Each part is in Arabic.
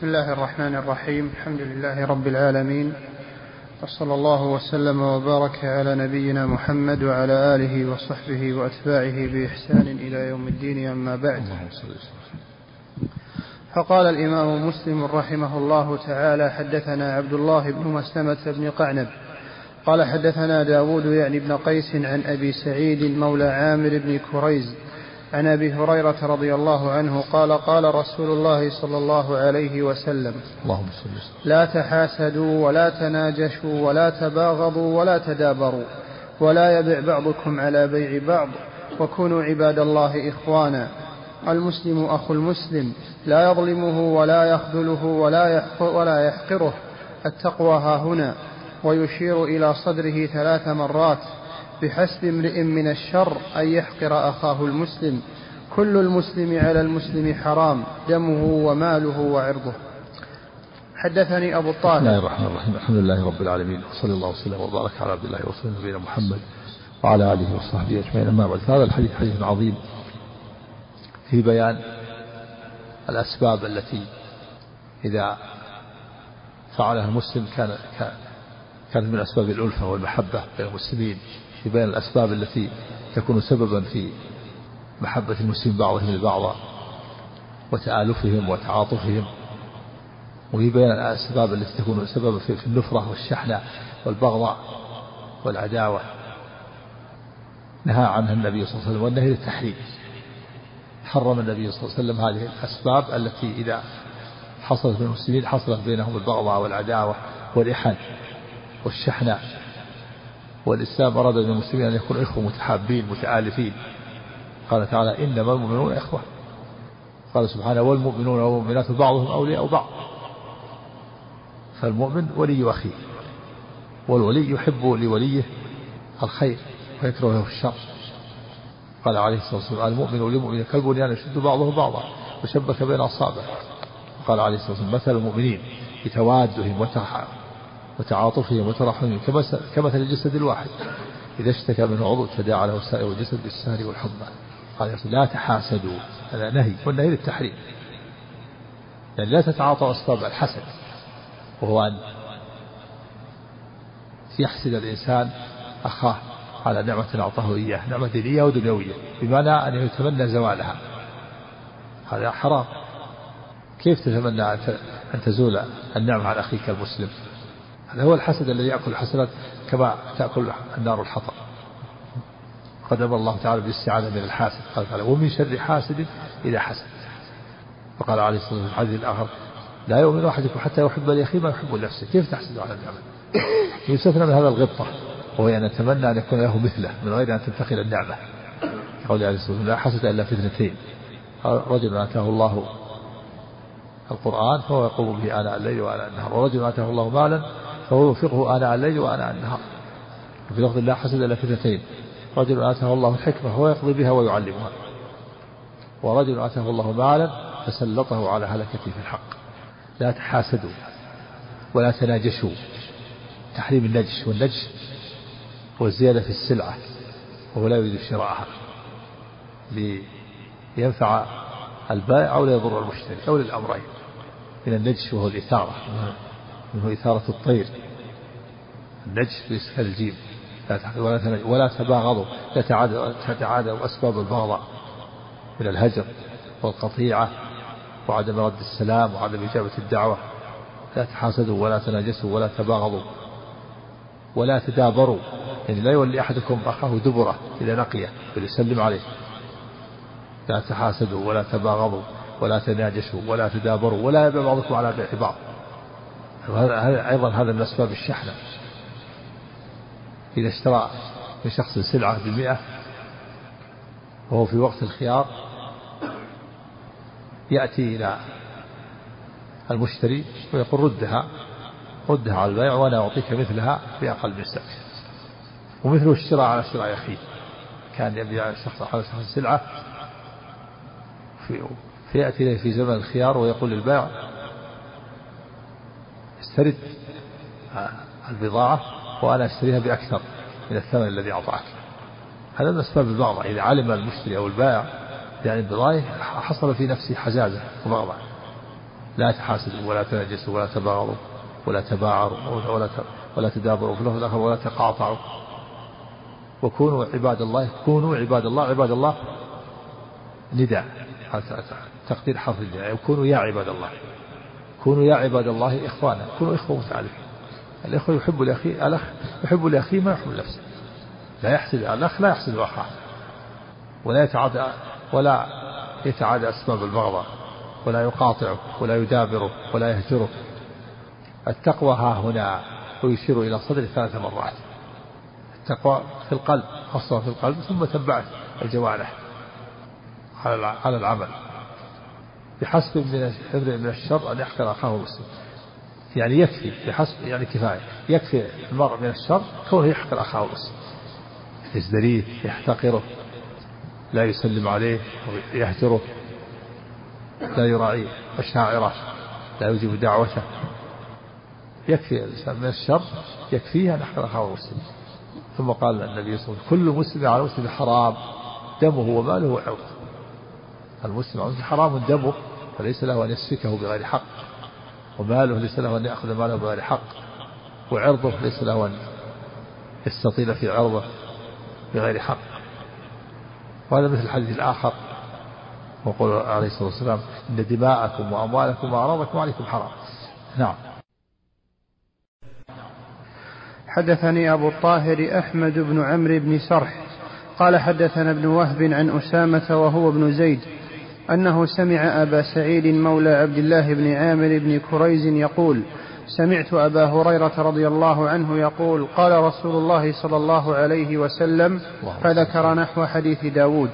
بسم الله الرحمن الرحيم. الحمد لله رب العالمين. وصلى الله وسلم وبارك على نبينا محمد وعلى آله وصحبه وأتباعه بإحسان إلى يوم الدين أما بعد. فقال الإمام مسلم رحمه الله تعالى حدثنا عبد الله بن مسلمة بن قعنب. قال حدثنا داود يعني بن قيس عن أبي سعيد مولى عامر بن كريز عن أبي هريرة رضي الله عنه قال قال رسول الله صلى الله عليه وسلم اللهم صل لا تحاسدوا ولا تناجشوا ولا تباغضوا ولا تدابروا ولا يبع بعضكم على بيع بعض وكونوا عباد الله إخوانا. المسلم أخو المسلم لا يظلمه ولا يخذله ولا ولا يحقره. التقوى ها هنا. ويشير إلى صدره ثلاث مرات. بحسب امرئ من الشر أن يحقر أخاه المسلم. كل المسلم على المسلم حرام دمه وماله وعرضه. حدثني أبو الطاهر بسم الله الرحمن الرحيم. الحمد لله رب العالمين. وصلى الله وسلم وبارك على عبد الله ورسوله نبينا محمد وعلى آله وصحبه أجمعين. أما بعد هذا الحديث حديث عظيم في بيان الأسباب التي إذا فعلها المسلم كان كانت من أسباب الألفة والمحبة بين المسلمين. في بيان الأسباب التي تكون سببا في محبة المسلمين بعضهم البعض وتآلفهم وتعاطفهم وفي بيان الأسباب التي تكون سببا في النفرة والشحنة والبغضاء والعداوة. نهى عنها النبي صلى الله عليه وسلم والنهي للتحريم. حرم النبي صلى الله عليه وسلم هذه الأسباب التي إذا حصلت بين المسلمين حصلت بينهم البغضاء والعداوة والإحن والشحنة. والإسلام أراد من المسلمين أن يكونوا إخوة متحابين متآلفين قال تعالى إنما المؤمنون إخوة. قال سبحانه والمؤمنون والمؤمنات بعضهم أولياء بعض. فالمؤمن ولي أخيه والولي يحب لوليه الخير ويكره له الشر. قال عليه الصلاة والسلام المؤمن وللمؤمن كالبنيان يشد بعضه بعضا وشبك بين أصابعه. قال عليه الصلاة والسلام مثل المؤمنين بتوادهم وتعاطفهم وترحمهم كمثل الجسد الواحد. إذا اشتكى منه عضو تداعى له سائر الجسد بالسهر والحمى قال لا تحاسدوا. هذا نهي والنهي للتحريم. يعني لا تتعاطوا أسباب الحسد وهو أن يحسد الإنسان أخاه. على نعمة أعطاه إياه نعمة دينية ودنيوية بمعنى أن يتمنى زوالها. هذا حرام. كيف تتمنى أن تزول النعمة عن أخيك المسلم؟ هذا هو الحسد الذي يأكل الحسنات كما تأكل النار الحطب. قد أمر الله تعالى بالاستعاذة من الحاسد. قال تعالى ومن شر حاسد إذا حسد. وقال عليه الصلاة والسلام في الحديث الآخر لا يؤمن أحدكم حتى يحب لأخيه ما يحب لنفسه كيف تحسد على النعمة يستثنى من هذا الغبطة وهو أن نتمنى أن يكون له مثله من غير أن تنتقل النعمة. قول عليه الصلاة والسلام لا حسد إلا في اثنتين. رجل آتاه الله القرآن فهو يقوم به آناء الليل وآناء النهار ورجل آتاه الله مالا فهو ينفقه آناء الليل وآناء النهار. وفي لفظ الله حسد إلا فتنتين. رجل آتاه الله الحكمة هو يقضي بها ويعلمها. ورجل آتاه الله مالا فسلطه على هلكته في الحق. لا تحاسدوا ولا تناجشوا. تحريم النجش والنجش هو الزيادة في السلعة وهو لا يريد شراءها. لينفع البائع أو لا يضر المشتري أو للأمرين. من النجش وهو الإثارة. منه إثارة الطير. النجش بإسكان الجيم لا ولا ولا تباغضوا لا تتعادوا أسباب البغضاء من الهجر والقطيعة وعدم رد السلام وعدم إجابة الدعوة. لا تحاسدوا ولا تناجسوا ولا تباغضوا ولا تدابروا. يعني لا يولي أحدكم أخاه دبره إذا لقيه بل يسلم عليه. لا تحاسدوا ولا تباغضوا ولا تناجشوا ولا تدابروا ولا يبيع بعضكم على بيع بعض. أيضا هذا من أسباب الشحنة. إذا اشترى من شخص سلعة بمئة وهو في وقت الخيار يأتي إلى المشتري ويقول ردها ردها على البيع وأنا أعطيك مثلها بأقل من سعر ومثله الشراء على شراء أخيه كان يبيع الشخص على شخص السلعة في فيأتي إليه في زمن الخيار ويقول للبائع استرد البضاعة وأنا أشتريها بأكثر من الثمن الذي أعطاك. هذا من أسباب البغضة إذا علم المشتري أو البائع يعني البضاعة حصل في نفسه حزازة وبغضة لا تحاسدوا ولا تنجسوا ولا تباغضوا ولا تباعروا ولا ولا تدابروا في الآخر ولا تقاطعوا وكونوا عباد الله كونوا عباد الله عباد الله نداء. تقدير حرف النداء. كونوا يا عباد الله. كونوا يا عباد الله إخوانا كونوا إخوة متعالفين الإخوة يحب لأخيه الأخ يحب لأخيه ما يحب لنفسه لا يحسد الأخ لا يحسد أخاه. ولا يتعادى ولا يتعادى أسباب البغضاء ولا يقاطعه ولا يدابره ولا يهجره. التقوى ها هنا ويشير إلى صدر ثلاث مرات. التقوى في القلب خاصة في القلب ثم تبعت الجوارح على العمل. بحسب من من الشر أن يحقر أخاه مسلم يعني يكفي بحسب يعني كفاية. يكفي المرء من الشر كونه يحقر أخاه مسلم يزدريه يحتقره لا يسلم عليه يهجره لا يراعي مشاعره لا يجيب دعوته. يكفي الإنسان من الشر يكفيه أن يحقر أخاه مسلم ثم قال النبي صلى الله عليه وسلم كل مسلم على مسلم حرام دمه وماله وعرضه المسلم على حرام دمه فليس له أن يسفكه بغير حق وماله ليس له أن يأخذ ماله بغير حق وعرضه ليس له أن يستطيل في عرضه بغير حق. وهذا مثل الحديث الآخر وقول عليه الصلاة والسلام إن دماءكم وأموالكم وأعراضكم عليكم حرام. نعم. حدثني أبو الطاهر أحمد بن عمرو بن سرح قال حدثنا ابن وهب عن أسامة وهو ابن زيد أنه سمع أبا سعيد مولى عبد الله بن عامر بن كريز يقول سمعت أبا هريرة رضي الله عنه يقول قال رسول الله صلى الله عليه وسلم فذكر نحو حديث داود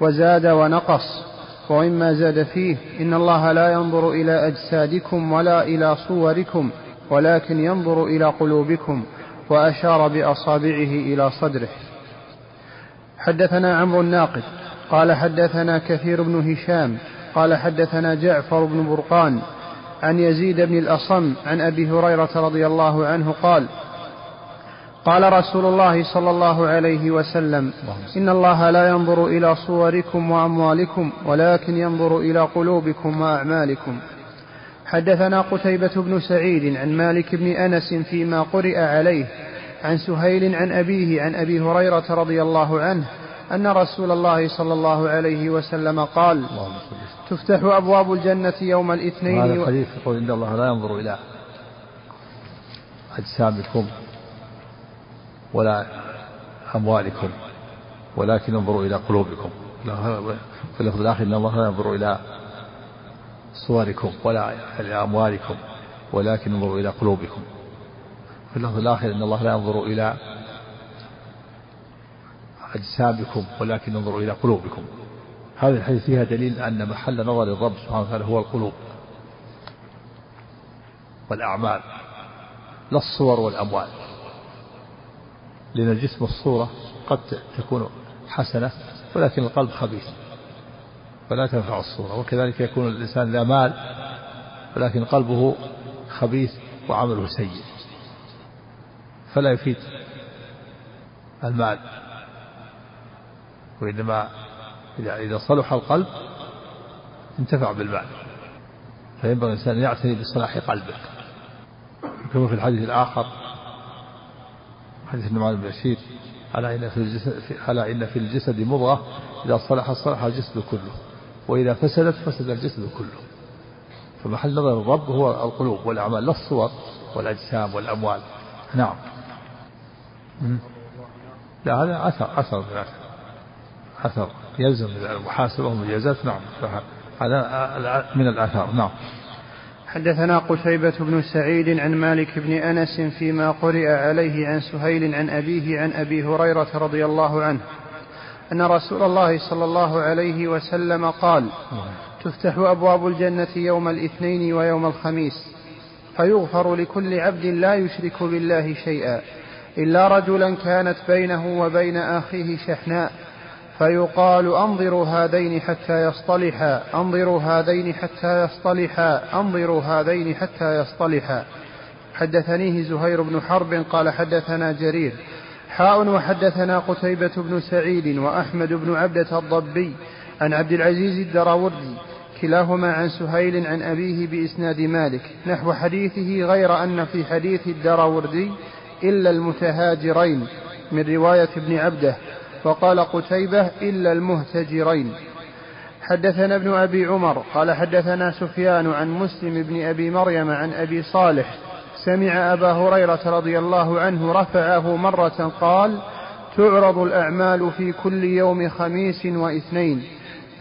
وزاد ونقص وإما زاد فيه إن الله لا ينظر إلى أجسادكم ولا إلى صوركم ولكن ينظر إلى قلوبكم وأشار بأصابعه إلى صدره. حدثنا عمرو الناقد. قال حدثنا كثير بن هشام قال حدثنا جعفر بن برقان عن يزيد بن الأصم عن أبي هريرة رضي الله عنه قال قال رسول الله صلى الله عليه وسلم إن الله لا ينظر إلى صوركم وأموالكم ولكن ينظر إلى قلوبكم وأعمالكم. حدثنا قتيبة بن سعيد عن مالك بن أنس فيما قرئ عليه عن سهيل عن أبيه عن أبي هريرة رضي الله عنه أن رسول الله صلى الله عليه وسلم قال تفتح أبواب الجنة يوم الاثنين هذا الحديث يقول إن الله لا ينظر إلى أجسامكم ولا أموالكم ولكن ينظر إلى قلوبكم. في اللفظ الآخر إن الله لا ينظر إلى صوركم ولا إلى أموالكم ولكن ينظر إلى قلوبكم. في اللفظ الآخر إن الله لا ينظر إلى أجسامكم ولكن ينظر إلى قلوبكم. هذه الحديث فيها دليل أن محل نظر الرب سبحانه وتعالى هو القلوب والأعمال لا الصور والأموال. لأن الجسم الصورة قد تكون حسنة ولكن القلب خبيث فلا تنفع الصورة. وكذلك يكون الإنسان ذا مال ولكن قلبه خبيث وعمله سيء. فلا يفيد المال. وإنما إذا صلح القلب انتفع بالمال. فينبغي الإنسان أن يعتني بصلاح قلبه. كما في الحديث الآخر حديث النعمان بن بشير ألا إن في الجسد ألا إن في الجسد مضغة إذا صلح صلح الجسد كله وإذا فسدت فسد الجسد كله. فمحل نظر الرب هو القلوب والأعمال لا الصور والأجسام والأموال. نعم. لا هذا أثر أثر أثر يلزم المحاسبة والمجازات نعم. هذا من الآثار نعم. حدثنا قتيبة بن سعيد عن مالك بن أنس فيما قرئ عليه عن سهيل عن أبيه عن أبي هريرة رضي الله عنه أن رسول الله صلى الله عليه وسلم قال تفتح أبواب الجنة يوم الاثنين ويوم الخميس فيغفر لكل عبد لا يشرك بالله شيئا إلا رجلا كانت بينه وبين أخيه شحناء فيقال أنظروا هذين حتى يصطلحا أنظروا هذين حتى يصطلحا أنظروا هذين حتى يصطلحا. حدثنيه زهير بن حرب قال حدثنا جرير. حاء وحدثنا قتيبة بن سعيد وأحمد بن عبدة الضبي عن عبد العزيز الدراوردي كلاهما عن سهيل عن أبيه بإسناد مالك. نحو حديثه غير أن في حديث الدراوردي إلا المتهاجرين من رواية ابن عبدة. وقال قتيبة إلا المهتجرين. حدثنا ابن أبي عمر قال حدثنا سفيان عن مسلم بن أبي مريم عن أبي صالح سمع أبا هريرة رضي الله عنه رفعه مرة قال تعرض الأعمال في كل يوم خميس واثنين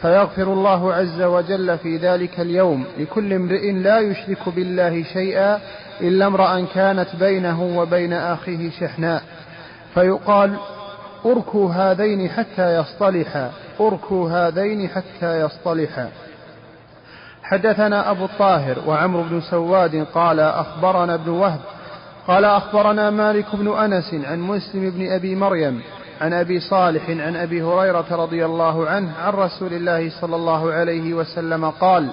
فيغفر الله عز وجل في ذلك اليوم. لكل امرئ لا يشرك بالله شيئا إلا امرأ كانت بينه وبين أخيه شحناء. فيقال اركوا هذين حتى يصطلحا. اركوا هذين حتى يصطلحا. حدثنا أبو الطاهر وعمرو بن سواد قال أخبرنا ابن وهب قال أخبرنا مالك بن أنس عن مسلم بن أبي مريم عن أبي صالح عن أبي هريرة رضي الله عنه عن رسول الله صلى الله عليه وسلم قال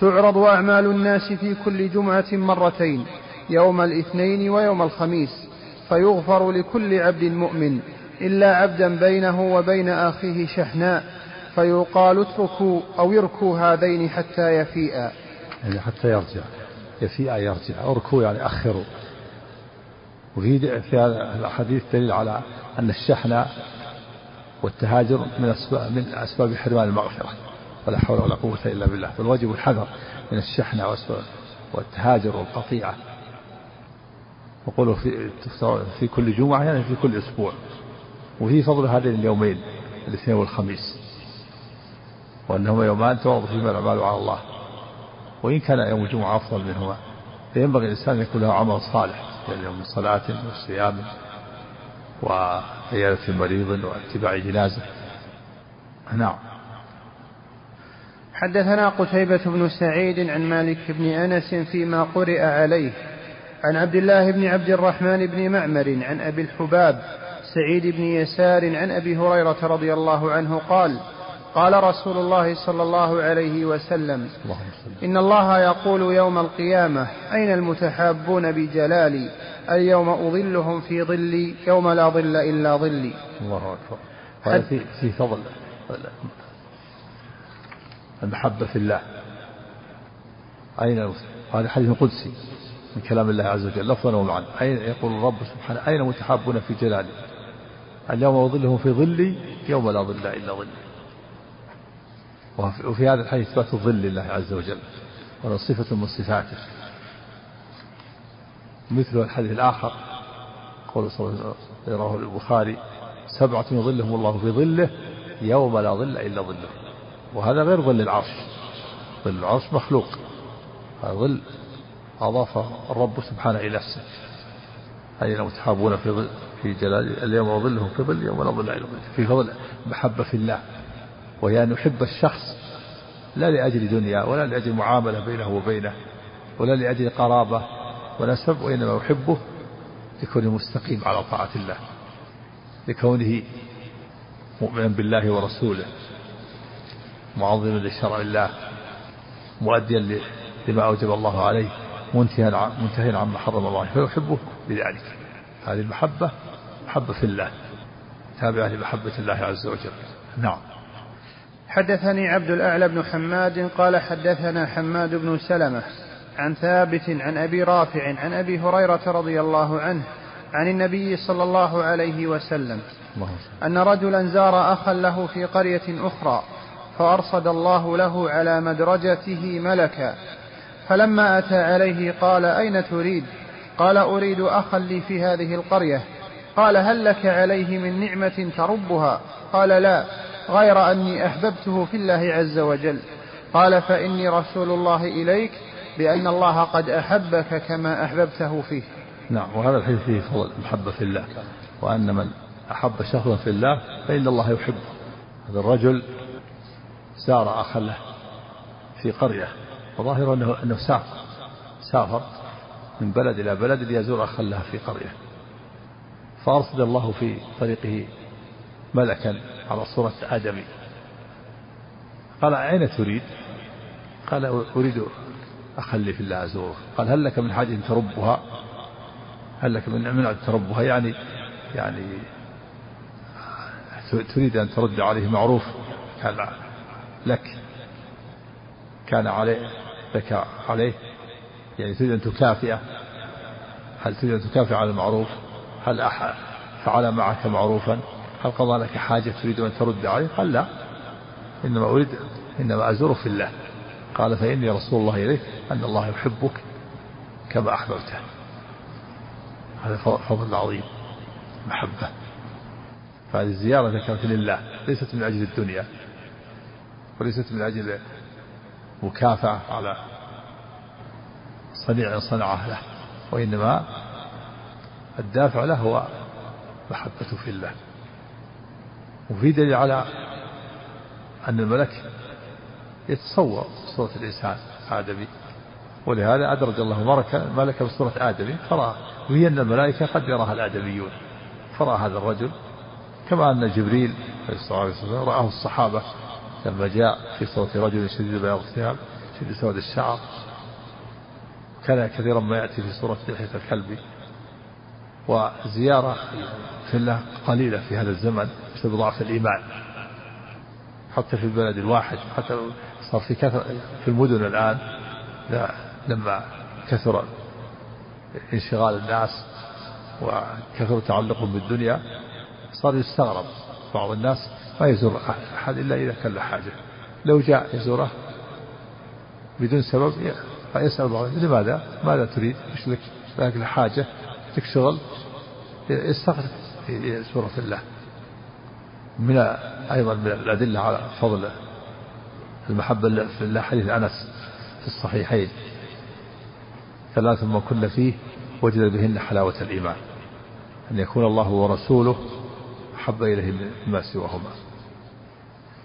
تعرض أعمال الناس في كل جمعة مرتين يوم الاثنين ويوم الخميس فيغفر لكل عبد مؤمن. إلا عبدا بينه وبين أخيه شحناء فيقال اتركوا أو اركوا هذين حتى يفيئا. يعني حتى يرجع يفيئا يرجع. اركوا يعني أخروا. وفي في الحديث دليل على أن الشحن والتهاجر من أسباب من أسباب حرمان المغفرة. ولا حول ولا قوة إلا بالله. فالواجب الحذر من الشحن والتهاجر والقطيعة. وقولوا في في كل جمعة يعني في كل أسبوع. وفي فضل هذين اليومين الاثنين والخميس. وأنهما يومان تعرض فيهما الأعمال على الله. وإن كان يوم الجمعة أفضل منهما. فينبغي الإنسان أن يكون له عمل صالح يعني من صلاة وصيام وعيادة مريض واتباع جنازة. نعم. حدثنا قتيبة بن سعيد عن مالك بن أنس فيما قرئ عليه عن عبد الله بن عبد الرحمن بن معمر عن أبي الحباب سعيد بن يسار عن أبي هريرة رضي الله عنه قال قال رسول الله صلى الله عليه وسلم إن الله يقول يوم القيامة أين المتحابون بجلالي؟ اليوم أظلهم في ظلي يوم لا ظل إلا ظلي. الله أكبر. هذا في, في فضل. المحبة في الله. أين هذا حديث قدسي من كلام الله عز وجل لفظا ومعنى. أين يقول الرب سبحانه أين متحابون في جلالي؟ اليوم أظلهم في ظلي يوم لا ظل إلا ظلي. وفي هذا الحديث إثبات الظل لله عز وجل وهو صفة من صفاته. مثل الحديث الآخر قول صلى الله عليه وسلم البخاري سبعة يظلهم الله في ظله يوم لا ظل إلا ظله. وهذا غير ظل العرش. ظل العرش مخلوق. هذا ظل أضاف الرب سبحانه إلى نفسه. أين متحابون في ظل في جلال اليوم ظلهم في ظل يوم لا ظل إلا في فضل محبة في الله. وهي أن يحب الشخص لا لأجل دنيا ولا لأجل معاملة بينه وبينه ولا لأجل قرابة ونسب وإنما يحبه لكونه مستقيم على طاعة الله لكونه مؤمنا بالله ورسوله معظما لشرع الله مؤديا لما أوجب الله عليه. منتهيا منتهيا عما حرم الله فيحبه بذلك. هذه المحبة محبة في الله. تابعة لمحبة الله عز وجل. نعم. حدثني عبد الأعلى بن حماد قال حدثنا حماد بن سلمة عن ثابت عن أبي رافع عن أبي هريرة رضي الله عنه عن النبي صلى الله عليه وسلم أن رجلا زار أخا له في قرية أخرى فأرصد الله له على مدرجته ملكا. فلما أتى عليه قال أين تريد؟ قال أريد أخا لي في هذه القرية. قال هل لك عليه من نعمة تربها؟ قال لا غير أني أحببته في الله عز وجل. قال فإني رسول الله إليك بأن الله قد أحبك كما أحببته فيه. نعم وهذا الحديث فيه فضل المحبة في الله. وأن من أحب شخصا في الله فإن الله يحبه. هذا الرجل سار أخا له في قرية. وظاهر أنه, أنه سافر سافر من بلد إلى بلد ليزور أخا له في قرية. فأرسل الله في طريقه ملكا على صورة آدمي قال أين تريد؟ قال أريد أخلي في الله أزوره. قال هل لك من حاجة تربها؟ هل لك من من تربها؟ يعني يعني تريد أن ترد عليه معروف قال لك كان عليه. لك عليه. يعني تريد أن تكافئه. هل تريد أن تكافئ على المعروف؟ هل أحد فعل معك معروفا؟ هل قضى لك حاجة تريد أن ترد عليه؟ قال لا. إنما أريد إنما أزور في الله. قال فإني رسول الله إليك أن الله يحبك كما أحببته. هذا فضل عظيم. محبة. فهذه الزيارة كانت لله ليست من أجل الدنيا وليست من أجل مكافأة على صنيع صنعه له وإنما الدافع له هو محبة في الله. وفي دليل على أن الملك يتصور صورة الإنسان آدمي ولهذا أدرج الله ملك ملك بصورة آدمي فرأى وهي أن الملائكة قد يراها الآدميون فرأى هذا الرجل كما أن جبريل عليه الصلاة والسلام رآه الصحابة لما جاء في صورة رجل شديد بياض الثياب شديد سواد الشعر. كان كثيرا ما يأتي في صورة لحية الكلب. وزيارة في الله قليلة في هذا الزمن بسبب ضعف الإيمان. حتى في البلد الواحد حتى صار في كثر في المدن الآن لما كثر انشغال الناس وكثر تعلقهم بالدنيا صار يستغرب بعض الناس ما يزور أحد إلا إذا كان له حاجة. لو جاء يزوره بدون سبب فيسأل بعض لماذا؟ ماذا تريد؟ إيش لك؟ لك حاجة؟ لك شغل؟ يستغرب في سورة الله. من أيضا من الأدلة على فضل المحبة في الله حديث أنس في الصحيحين. ثلاث ما كن فيه وجد بهن حلاوة الإيمان. أن يكون الله ورسوله أحب إليه مما سواهما.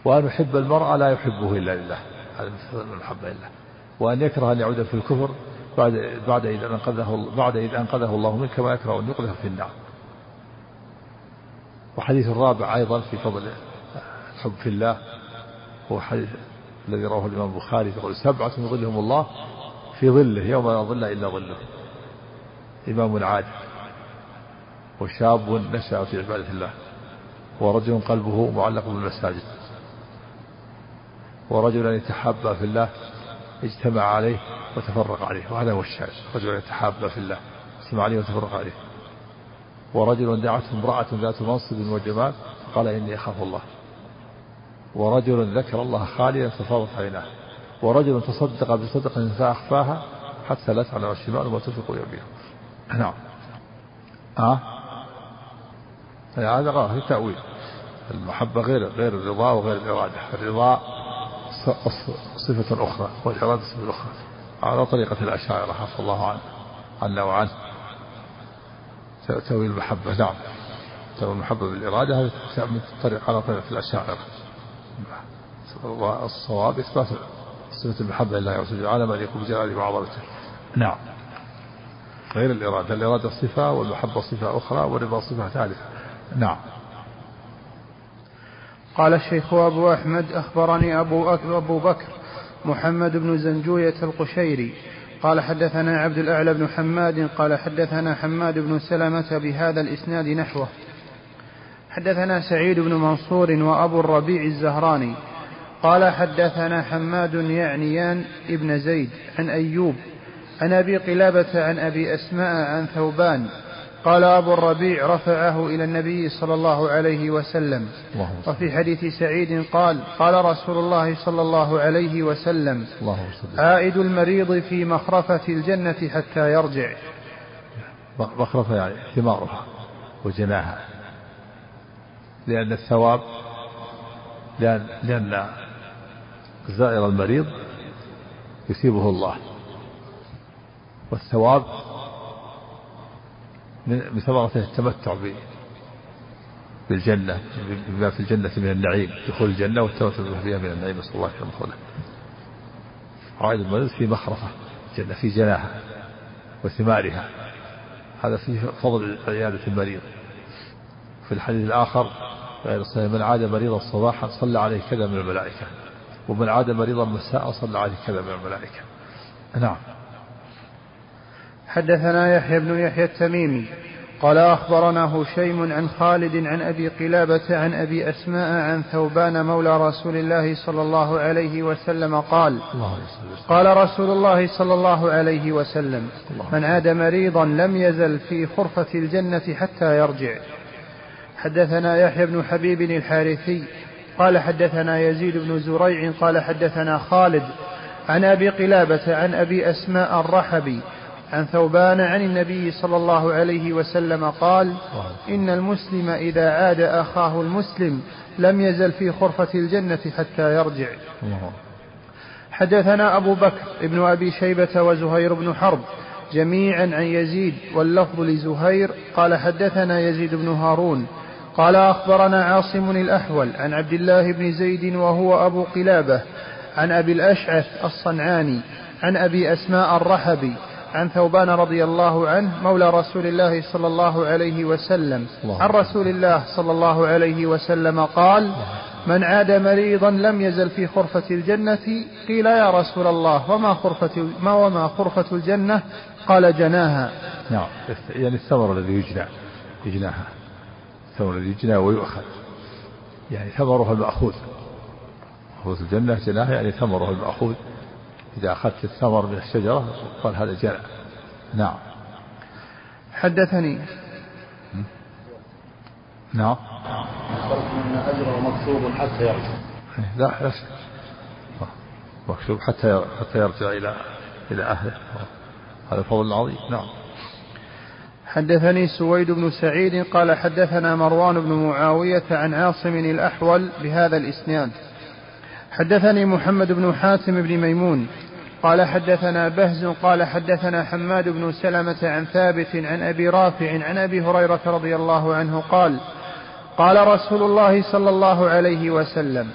وأن يحب المرء لا يحبه إلا لله. هذا من المحبة لله. وأن يكره أن يعود في الكفر بعد بعد إذا أنقذه بعد إذا أنقذه الله منه كما يكره أن يقذف في النار. وحديث الرابع أيضا في فضل الحب في الله. هو حديث الذي رواه الإمام البخاري يقول سبعة يظلهم الله في ظله يوم لا ظل إلا ظله. إمام عادل وشاب نشأ في عبادة الله. ورجل قلبه معلق بالمساجد. ورجل يتحابى في الله اجتمع عليه وتفرق عليه. وهذا هو الشاهد رجل يتحابى في الله اجتمع عليه وتفرق عليه. ورجل دعته امرأة ذات منصب وجمال فقال إني أخاف الله. ورجل ذكر الله خاليا ففاضت عيناه. ورجل تصدق بصدقة فأخفاها حتى لا تعلم الشمال وما تنفق يمينه نعم. ها؟ هذا في تأويل. المحبة غير غير الرضا وغير الإرادة. الرضا صفة أخرى والإرادة صفة أخرى. على طريقة الأشاعرة عفى الله عنه عنا وعنه. تأويل المحبة نعم. تأويل المحبة بالإرادة هذه من طريق على طريقة الأشاعرة. الصواب إثبات صفة المحبة لله عز وجل على ما يليق بجلاله وعظمته. نعم. غير الإرادة الإرادة صفة والمحبة صفة أخرى والرضا صفة ثالثة. نعم. قال الشيخ أبو أحمد أخبرني أبو, أبو بكر محمد بن زنجوية القشيري. قال حدثنا عبد الأعلى بن حماد قال حدثنا حماد بن سلمة بهذا الإسناد نحوه. حدثنا سعيد بن منصور وأبو الربيع الزهراني. قال حدثنا حماد يعنيان ابن زيد عن أيوب عن أبي قلابة عن أبي أسماء عن ثوبان قال أبو الربيع رفعه إلى النبي صلى الله عليه وسلم. وفي حديث سعيد قال قال رسول الله صلى الله عليه وسلم عائد المريض في مخرفة الجنة حتى يرجع. مخرفة يعني ثمارها وجناها. لأن الثواب لأن, لأن زائر المريض يثيبه الله. والثواب من ثمرة التمتع بالجنة بما في الجنة من النعيم دخول الجنة والتمتع بما فيها من النعيم. نسأل الله أن يدخله عائد المريض في مخرفة الجنة في جناها وثمارها. هذا فيه فضل عيادة المريض. في الحديث الآخر غير الصحيح من عاد مريضا صباحا صلى عليه كذا من الملائكة ومن عاد مريضا مساء صلى عليه كذا من الملائكة. نعم. حدثنا يحيى بن يحيى التميمي قال أخبرنا هشيم عن خالد عن أبي قلابة عن أبي أسماء عن ثوبان مولى رسول الله صلى الله عليه وسلم قال قال رسول الله صلى الله عليه وسلم من عاد مريضا لم يزل في خرفة الجنة حتى يرجع. حدثنا يحيى بن حبيب الحارثي قال حدثنا يزيد بن زريع قال حدثنا خالد عن أبي قلابة عن أبي أسماء الرحبي عن ثوبان عن النبي صلى الله عليه وسلم قال إن المسلم إذا عاد أخاه المسلم لم يزل في خرفة الجنة حتى يرجع. حدثنا أبو بكر ابن أبي شيبة وزهير بن حرب جميعا عن يزيد واللفظ لزهير قال حدثنا يزيد بن هارون قال أخبرنا عاصم الأحول عن عبد الله بن زيد وهو أبو قلابة عن أبي الأشعث الصنعاني عن أبي أسماء الرحبي عن ثوبان رضي الله عنه مولى رسول الله صلى الله عليه وسلم. عن رسول الله صلى الله عليه وسلم قال من عاد مريضا لم يزل في خرفة الجنة. قيل يا رسول الله وما خرفة ما وما خرفة الجنة؟ قال جناها. نعم. يعني الثمر الذي يجنى يجناها. الثمر الذي يجنى ويؤخذ. يعني ثمرها المأخوذ. خرفة الجنة جناها يعني ثمرها المأخوذ. إذا أخذت الثمر من الشجرة قال هذا جنى نعم. حدثني. نعم. أن أجره مكتوب حتى يرجع لا لا مكتوب حتى حتى يرجع إلى إلى أهله. هذا فضل عظيم. نعم. حدثني سويد بن سعيد قال حدثنا مروان بن معاوية عن عاصم الأحول بهذا الإسناد. حدثني محمد بن حاتم بن ميمون قال حدثنا بهز قال حدثنا حماد بن سلمة عن ثابت عن أبي رافع عن أبي هريرة رضي الله عنه قال قال رسول الله صلى الله عليه وسلم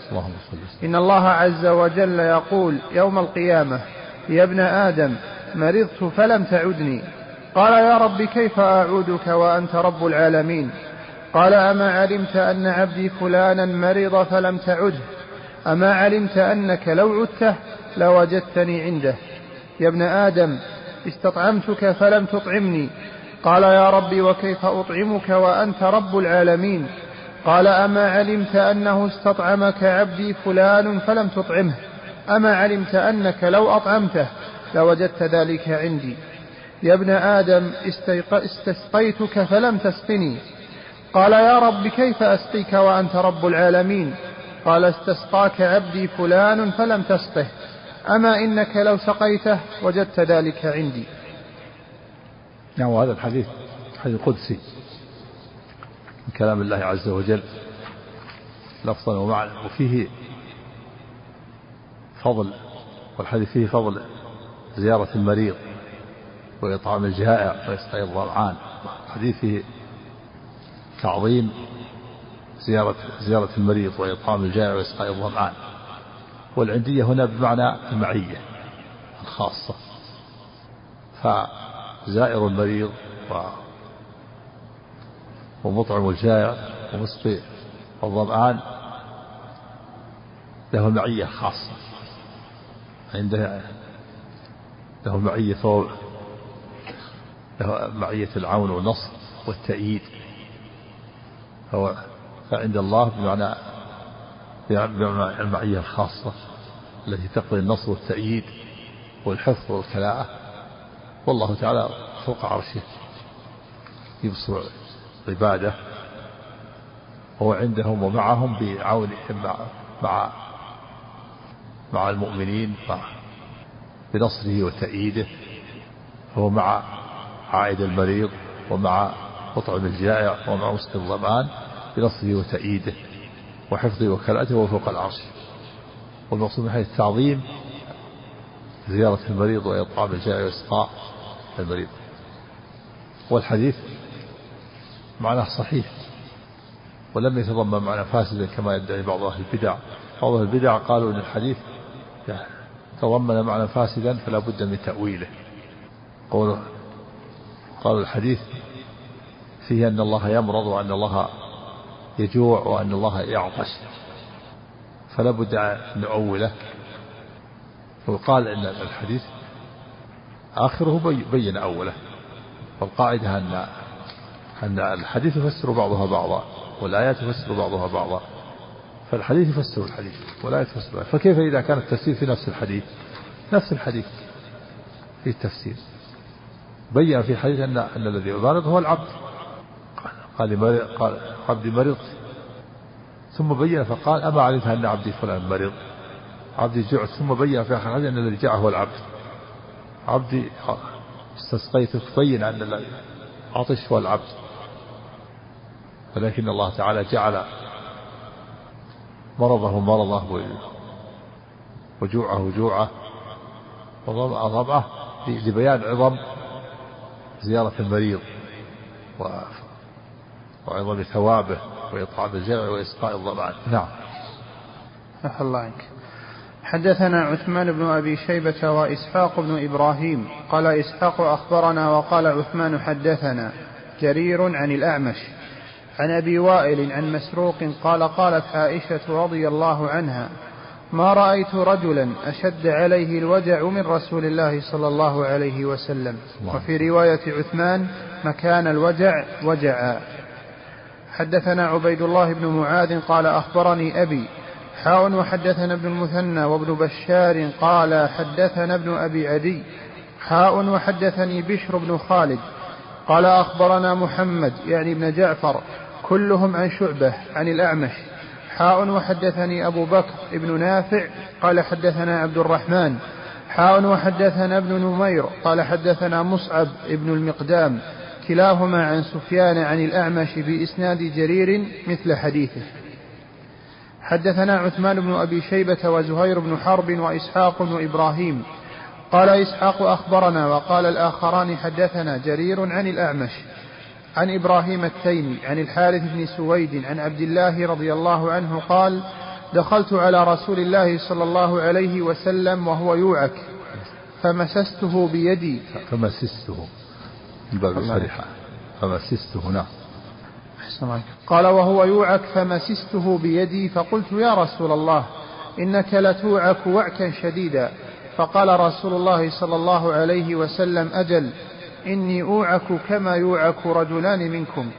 إن الله عز وجل يقول يوم القيامة يا ابن آدم مرضت فلم تعدني. قال يا رب كيف أعودك وأنت رب العالمين؟ قال أما علمت أن عبدي فلانا مرض فلم تعده؟ أما علمت أنك لو عدته لوجدتني عنده. يا ابن آدم استطعمتك فلم تطعمني. قال يا رب وكيف أطعمك وأنت رب العالمين؟ قال أما علمت أنه استطعمك عبدي فلان فلم تطعمه. أما علمت أنك لو أطعمته لوجدت ذلك عندي. يا ابن آدم استسقيتك فلم تسقني. قال يا رب كيف أسقيك وأنت رب العالمين؟ قال استسقاك عبدي فلان فلم تسقه. أما إنك لو سقيته وجدت ذلك عندي. نعم وهذا الحديث حديث قدسي من كلام الله عز وجل. لفظا ومعنى وفيه فضل والحديث فيه فضل زيارة المريض وإطعام الجائع وإسقاء الظمآن الحديث فيه تعظيم زيارة زيارة المريض وإطعام الجائع وإسقاء الظمآن والعندية هنا بمعنى المعية الخاصة. فزائر المريض و ومطعم الجائع ومسقي الظمآن له معية خاصة. عنده له معية له معية العون والنصر والتأييد. هو فعند الله بمعنى بمعنى المعية الخاصة التي تقضي النصر والتأييد والحفظ والكلاءة. والله تعالى فوق عرشه. يبصر عباده. هو عندهم ومعهم بعونهم مع مع مع المؤمنين مع بنصره وتأييده. هو مع عائد المريض ومع مطعم الجائع ومع مسقي الظمآن بنصره وتأييده. وحفظه وكلاءته وهو فوق العرش. والمقصود من حيث التعظيم زيارة المريض وإطعام الجائع وإسقاء المريض والحديث معناه صحيح ولم يتضمن معنى فاسدا كما يدعي بعض أهل البدع. بعض أهل البدع قالوا أن الحديث تضمن معنى فاسدا فلا بد من تأويله. قولوا قالوا الحديث فيه أن الله يمرض وأن الله يجوع وأن الله يعطش. فلا بد أن نؤوله. وقال أن الحديث آخره بين أوله. والقاعدة أن أن الحديث يفسر بعضها بعضا والآيات تفسر بعضها بعضا. فالحديث يفسر الحديث ولا يفسر فكيف إذا كان التفسير في نفس الحديث؟ نفس الحديث في التفسير. بين في الحديث أن أن الذي مرض هو العبد. قال قال عبدي مرض ثم بين فقال أما علمت أن عبدي فلان مرض عبدي جعت ثم بين في آخر أن الذي جاء هو العبد. عبدي استسقيتك بين أن العطش هو العبد. ولكن الله تعالى جعل مرضه مرضه وجوعه جوعه وظمأه ظمأه لبيان عظم زيارة المريض. وعظم ثوابه وإطعام الجائع وإسقاء الظمآن نعم. أحى الله عنك. حدثنا عثمان بن أبي شيبة وإسحاق بن إبراهيم. قال إسحاق أخبرنا وقال عثمان حدثنا جرير عن الأعمش. عن أبي وائل عن مسروق قال قالت عائشة رضي الله عنها ما رأيت رجلا أشد عليه الوجع من رسول الله صلى الله عليه وسلم. وفي رواية عثمان مكان الوجع وجعا. حدثنا عبيد الله بن معاذ قال أخبرني أبي حاء وحدثنا ابن المثنى وابن بشار قال حدثنا ابن أبي عدي حاء وحدثني بشر بن خالد قال أخبرنا محمد يعني ابن جعفر كلهم عن شعبة عن الأعمش حاء وحدثني أبو بكر ابن نافع قال حدثنا عبد الرحمن حاء وحدثنا ابن نمير قال حدثنا مصعب ابن المقدام كلاهما عن سفيان عن الأعمش بإسناد جرير مثل حديثه. حدثنا عثمان بن أبي شيبة وزهير بن حرب وإسحاق وإبراهيم قال إسحاق أخبرنا وقال الآخران حدثنا جرير عن الأعمش. عن إبراهيم التيمي عن الحارث بن سويد عن عبد الله رضي الله عنه قال دخلت على رسول الله صلى الله عليه وسلم وهو يوعك فمسسته بيدي. فمسسته. الباب صريحة فمسسته نعم. قال وهو يوعك فمسسته بيدي فقلت يا رسول الله إنك لتوعك وعكا شديدا. فقال رسول الله صلى الله عليه وسلم أجل إني أوعك كما يوعك رجلان منكم.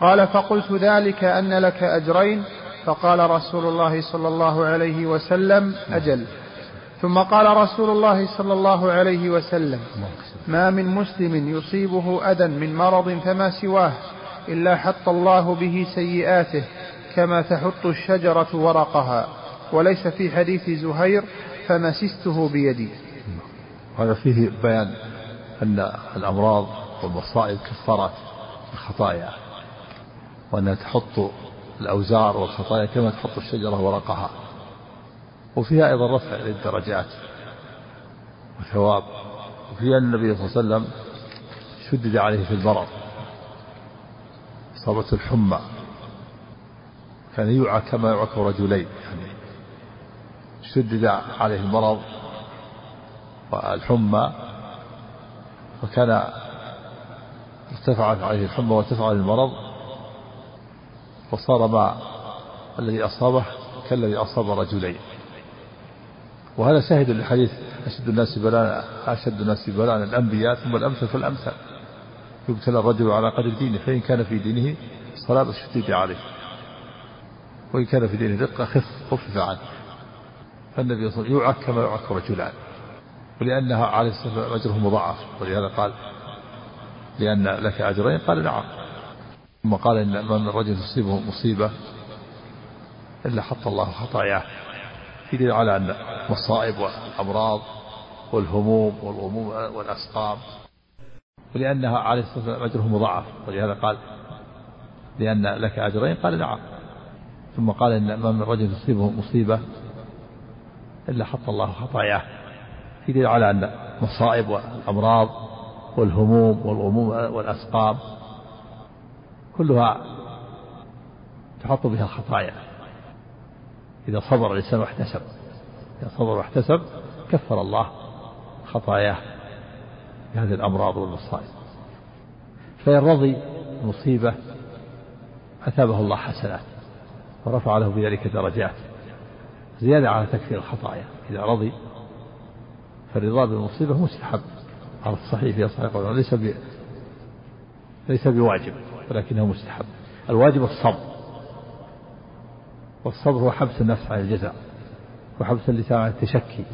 قال فقلت ذلك أن لك أجرين. فقال رسول الله صلى الله عليه وسلم أجل. ثم قال رسول الله صلى الله عليه وسلم ما من مسلم يصيبه أذى من مرض فما سواه إلا حط الله به سيئاته كما تحط الشجرة ورقها وليس في حديث زهير فمسسته بيدي. هذا فيه بيان أن الأمراض والمصائب كفارات الخطايا وأنها تحط الأوزار والخطايا كما تحط الشجرة ورقها. وفيها أيضا رفع للدرجات وثواب وفيها أن النبي صلى الله عليه وسلم شدد عليه في المرض إصابته الحمى. كان يوعى كما يوعك رجلين يعني شدد عليه المرض والحمى وكان ارتفعت عليه الحمى وارتفع عليه المرض وصار مع الذي أصابه كالذي أصاب رجلين. وهذا شاهد لحديث أشد الناس بلاء أشد الناس بلاء الأنبياء ثم الأمثل فالأمثل يبتلى الرجل على قدر دينه فإن كان في دينه صلاة الشديد عليه. وإن كان في دينه رقة خف خفف عنه. فالنبي صلى الله عليه وسلم يوعك كما يوعك رجلان ولأنها عليه الصلاة والسلام أجره مضاعف. ولهذا قال لأن لك أجرين؟ قال نعم. ثم قال إن من رجل تصيبه مصيبة إلا حط الله خطاياه. في دليل على أن المصائب والأمراض والهموم والغموم والأسقام. ولأنها عليه الصلاة والسلام أجره مضاعف. ولهذا قال لأن لك أجرين؟ قال نعم. ثم قال إن ما من رجل تصيبه مصيبة إلا حط الله خطاياه. في دليل على أن المصائب والأمراض والهموم والغموم والأسقام كلها تحط بها الخطايا. إذا صبر الإنسان واحتسب. إذا صبر واحتسب كفر الله خطاياه بهذه الأمراض والمصائب. فإن رضي مصيبة أثابه الله حسنات ورفع له بذلك درجات. زيادة على تكفير الخطايا. إذا رضي فالرضا بالمصيبة مستحب على الصحيح في صحيح ليس. ليس بواجب ولكنه مستحب. الواجب الصبر. والصبر هو حبس النفس عن الجزاء وحبس اللسان عن التشكي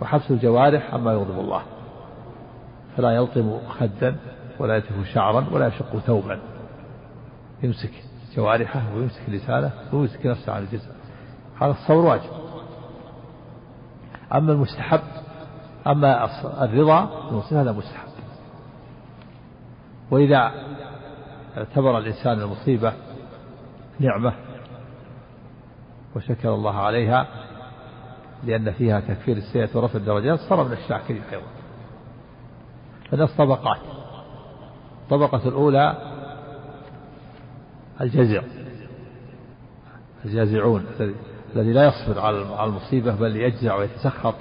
وحبس الجوارح عما يغضب الله. فلا يلطم خدا ولا يتف شعرا ولا يشق ثوبا. يمسك جوارحه ويمسك لسانه ويمسك نفسه عن الجزاء. هذا الصبر واجب. أما المستحب أما الرضا هذا مستحب. وإذا اعتبر الإنسان المصيبة نعمة وشكر الله عليها لأن فيها تكفير السيئة ورفع الدرجات صار من الشاكرين أيضا. فالناس طبقات الطبقة الأولى الجزع. الجازعون الذي لا يصبر على المصيبة بل يجزع ويتسخط.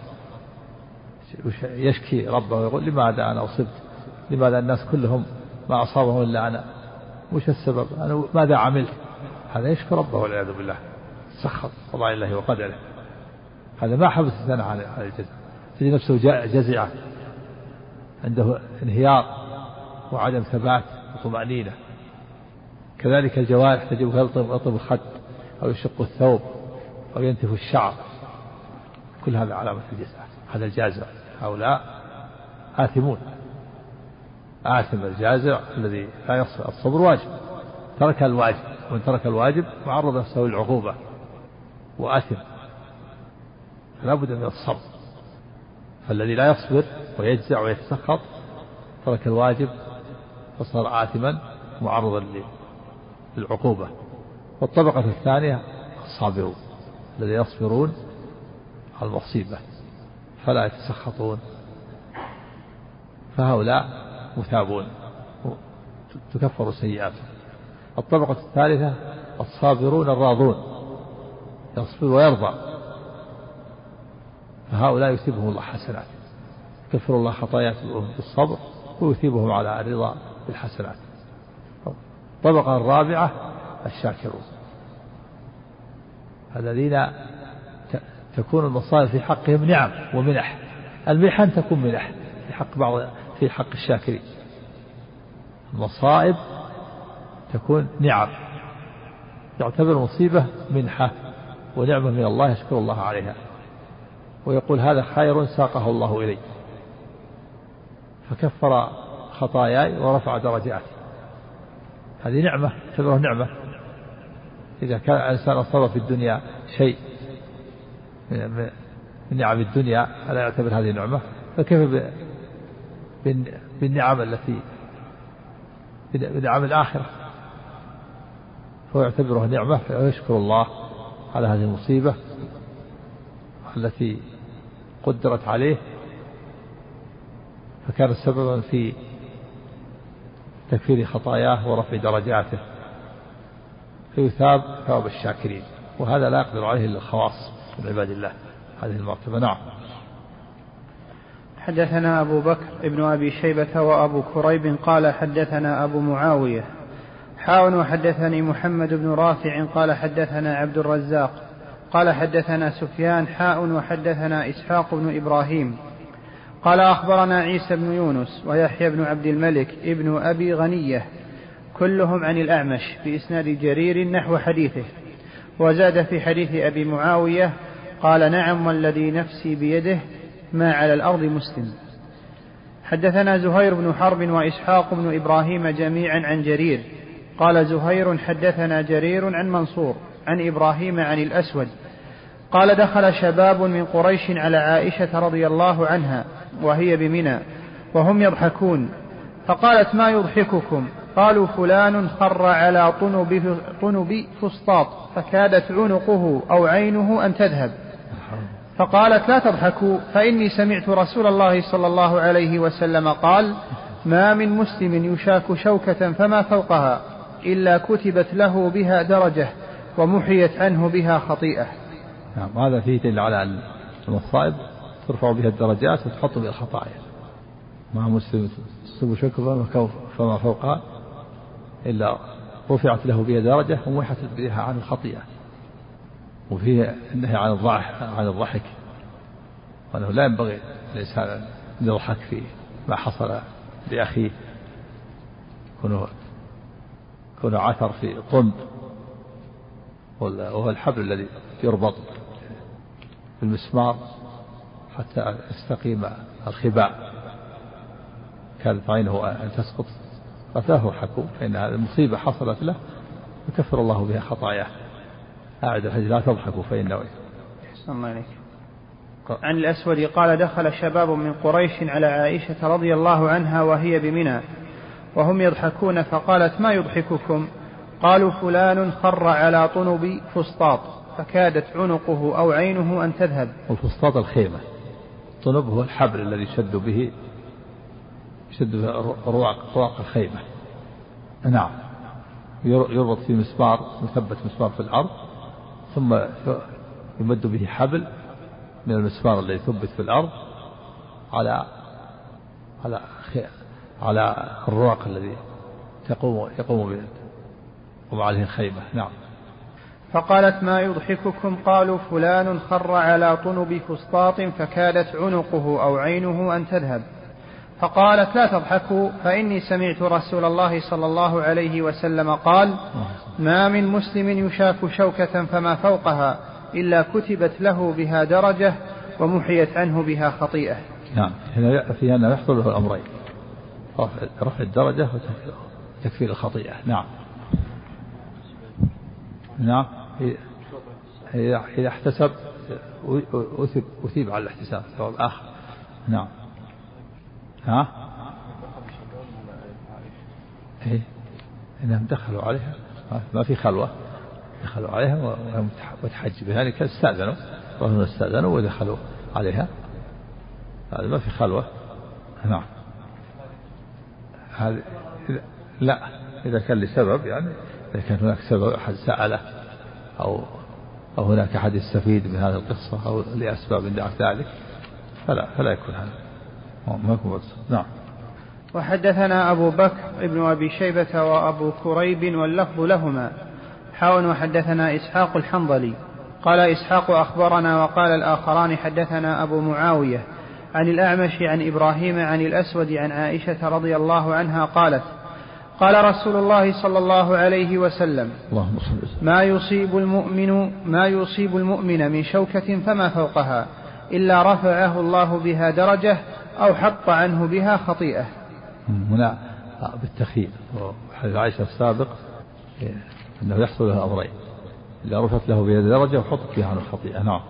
يشكي ربه ويقول لماذا أنا أصبت؟ لماذا الناس كلهم ما أصابهم إلا أنا؟ وش السبب؟ أنا ماذا عملت؟ هذا يشكي ربه والعياذ بالله. سخط قضاء الله وقدره. هذا ما حبس الثناء على الجزع. تجد نفسه جزعة عنده انهيار وعدم ثبات وطمأنينة. كذلك الجوارح تجد يلطم يلطم الخد أو يشق الثوب أو ينتف الشعر. كل هذا علامة الجزع. هذا الجازع. هؤلاء آثمون. آثم الجازع الذي لا يصبر الصبر واجب. ترك الواجب. ومن ترك الواجب معرض نفسه للعقوبة. وآثم. لا بد من الصبر. فالذي لا يصبر ويجزع ويتسخط ترك الواجب فصار آثما معرضا للعقوبة. والطبقة الثانية الصابرون الذين يصبرون على المصيبة فلا يتسخطون. فهؤلاء مثابون تكفر سيئاتهم. الطبقة الثالثة الصابرون الراضون. يصبر ويرضى. فهؤلاء يثيبهم الله حسنات. يكفر الله خطاياهم بالصبر ويثيبهم على الرضا بالحسنات. الطبقة الرابعة الشاكرون. الذين تكون المصائب في حقهم نعم ومنح. المحن تكون منح في حق بعض في حق الشاكرين. المصائب تكون نعم. يعتبر مصيبة منحة ونعمة من الله يشكر الله عليها. ويقول هذا خير ساقه الله إلي. فكفر خطاياي ورفع درجاتي. هذه نعمة تعتبره نعمة. إذا كان الإنسان أصاب في الدنيا شيء من نعم الدنيا ألا يعتبر هذه نعمة. فكيف بالنعم التي بنعم الآخرة. فهو يعتبره نعمة فيشكر الله. على هذه المصيبة التي قدرت عليه فكان سببا في تكفير خطاياه ورفع درجاته فيثاب ثواب الشاكرين وهذا لا يقدر عليه إلا الخواص من عباد الله هذه المرتبة. نعم. حدثنا أبو بكر ابن أبي شيبة وأبو كريب قال حدثنا أبو معاوية حاون وحدثني محمد بن رافع قال حدثنا عبد الرزاق قال حدثنا سفيان حاء وحدثنا إسحاق بن إبراهيم قال أخبرنا عيسى بن يونس ويحيى بن عبد الملك ابن أبي غنية كلهم عن الأعمش بإسناد جرير نحو حديثه وزاد في حديث أبي معاوية قال نعم والذي نفسي بيده ما على الأرض مسلم. حدثنا زهير بن حرب وإسحاق بن إبراهيم جميعا عن جرير قال زهير حدثنا جرير عن منصور عن إبراهيم عن الأسود. قال دخل شباب من قريش على عائشة رضي الله عنها وهي بمنى وهم يضحكون. فقالت ما يضحككم؟ قالوا فلان خر على طنب, طنب فسطاط فكادت عنقه أو عينه أن تذهب. فقالت لا تضحكوا فإني سمعت رسول الله صلى الله عليه وسلم قال ما من مسلم يشاك شوكة فما فوقها. إلا كتبت له بها درجة ومحيت عنه بها خطيئة. نعم هذا فيه دليل على المصائب ترفع بها الدرجات وتحط بها الخطايا. ما مسلم تصيب شوكة فما فوقها إلا رفعت له بها درجة ومحت بها عن الخطيئة. وفيه النهي عن الضحك عن الضحك. وأنه لا ينبغي الإنسان أن يضحك في ما حصل لأخيه. يكون يكون عثر في طن وهو الحبل الذي يربط بالمسمار حتى يستقيم الخباء. كانت عينه أن تسقط. فله حكوا فإن هذه المصيبة حصلت له يكفر الله بها خطاياه. أعد الحج لا تضحكوا فإنه الله عليك عن الأسود قال دخل شباب من قريش على عائشة رضي الله عنها وهي بمنى. وهم يضحكون فقالت ما يضحككم قالوا فلان خر على طنب فسطاط فكادت عنقه أو عينه أن تذهب الفسطاط الخيمة. الطنب هو الحبل الذي يشد به يشد به رواق رواق الخيمة. نعم. يربط في مسمار مثبت مسمار في الأرض ثم يمد به حبل من المسمار الذي ثبت في الأرض على على على الرواق الذي تقوم يقوم به. يقوم عليه الخيمة. نعم. فقالت ما يضحككم؟ قالوا فلان خر على طنب فسطاط فكادت عنقه أو عينه أن تذهب. فقالت لا تضحكوا فإني سمعت رسول الله صلى الله عليه وسلم قال ما من مسلم يشاك شوكة فما فوقها إلا كتبت له بها درجة ومحيت عنه بها خطيئة. نعم. هنا في أن يحصل له الأمرين. رفع الدرجة وتكفير الخطيئة. نعم. نعم. إذا احتسب أثيب على الاحتساب. سواء آخر. نعم. ها؟ إيه. انهم دخلوا عليها. ما في خلوة. دخلوا عليها وتحج بها. يعني استأذنوا. وهم استأذنوا ودخلوا عليها. هذا ما في خلوة. نعم. هذه لا إذا كان لسبب يعني إذا كان هناك سبب أحد سأله أو أو هناك أحد يستفيد من هذه القصة أو لأسباب دعت ذلك فلا فلا يكون هذا. ما يكون نعم. وحدثنا أبو بكر ابن أبي شيبة وأبو كريب واللفظ لهما. حاول وحدثنا إسحاق الحنظلي. قال إسحاق أخبرنا وقال الآخران حدثنا أبو معاوية. عن الأعمش عن إبراهيم عن الأسود عن عائشة رضي الله عنها قالت قال رسول الله صلى الله عليه وسلم ما يصيب المؤمن ما يصيب المؤمن من شوكة فما فوقها إلا رفعه الله بها درجة أو حط عنه بها خطيئة. هنا بالتخييم وحديث عائشة السابق أنه يحصل له أمرين إذا رفعت له بها درجة وحط فيها عنه خطيئة نعم.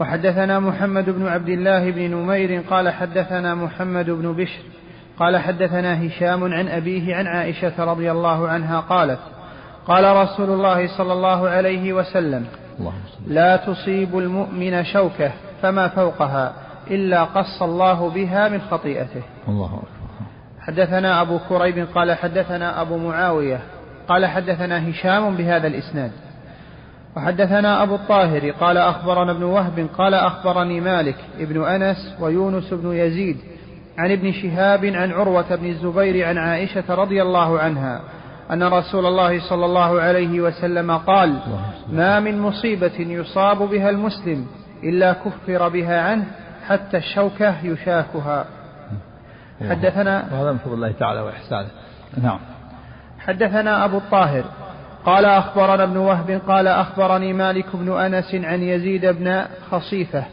وحدثنا محمد بن عبد الله بن نمير قال حدثنا محمد بن بشر قال حدثنا هشام عن أبيه عن عائشة رضي الله عنها قالت قال رسول الله صلى الله عليه وسلم لا تصيب المؤمن شوكة فما فوقها إلا قص الله بها من خطيئته. الله حدثنا أبو كريب قال حدثنا أبو معاوية قال حدثنا هشام بهذا الإسناد. وحدثنا أبو الطاهر قال أخبرنا ابن وهب قال أخبرني مالك ابن أنس ويونس بن يزيد عن ابن شهاب عن عروة بن الزبير عن عائشة رضي الله عنها أن رسول الله صلى الله عليه وسلم قال ما من مصيبة يصاب بها المسلم إلا كفر بها عنه حتى الشوكة يشاكها. حدثنا وهذا من فضل الله تعالى وإحسانه. نعم. حدثنا أبو الطاهر قال أخبرنا ابن وهب قال أخبرني مالك بن أنس عن يزيد بن خصيفة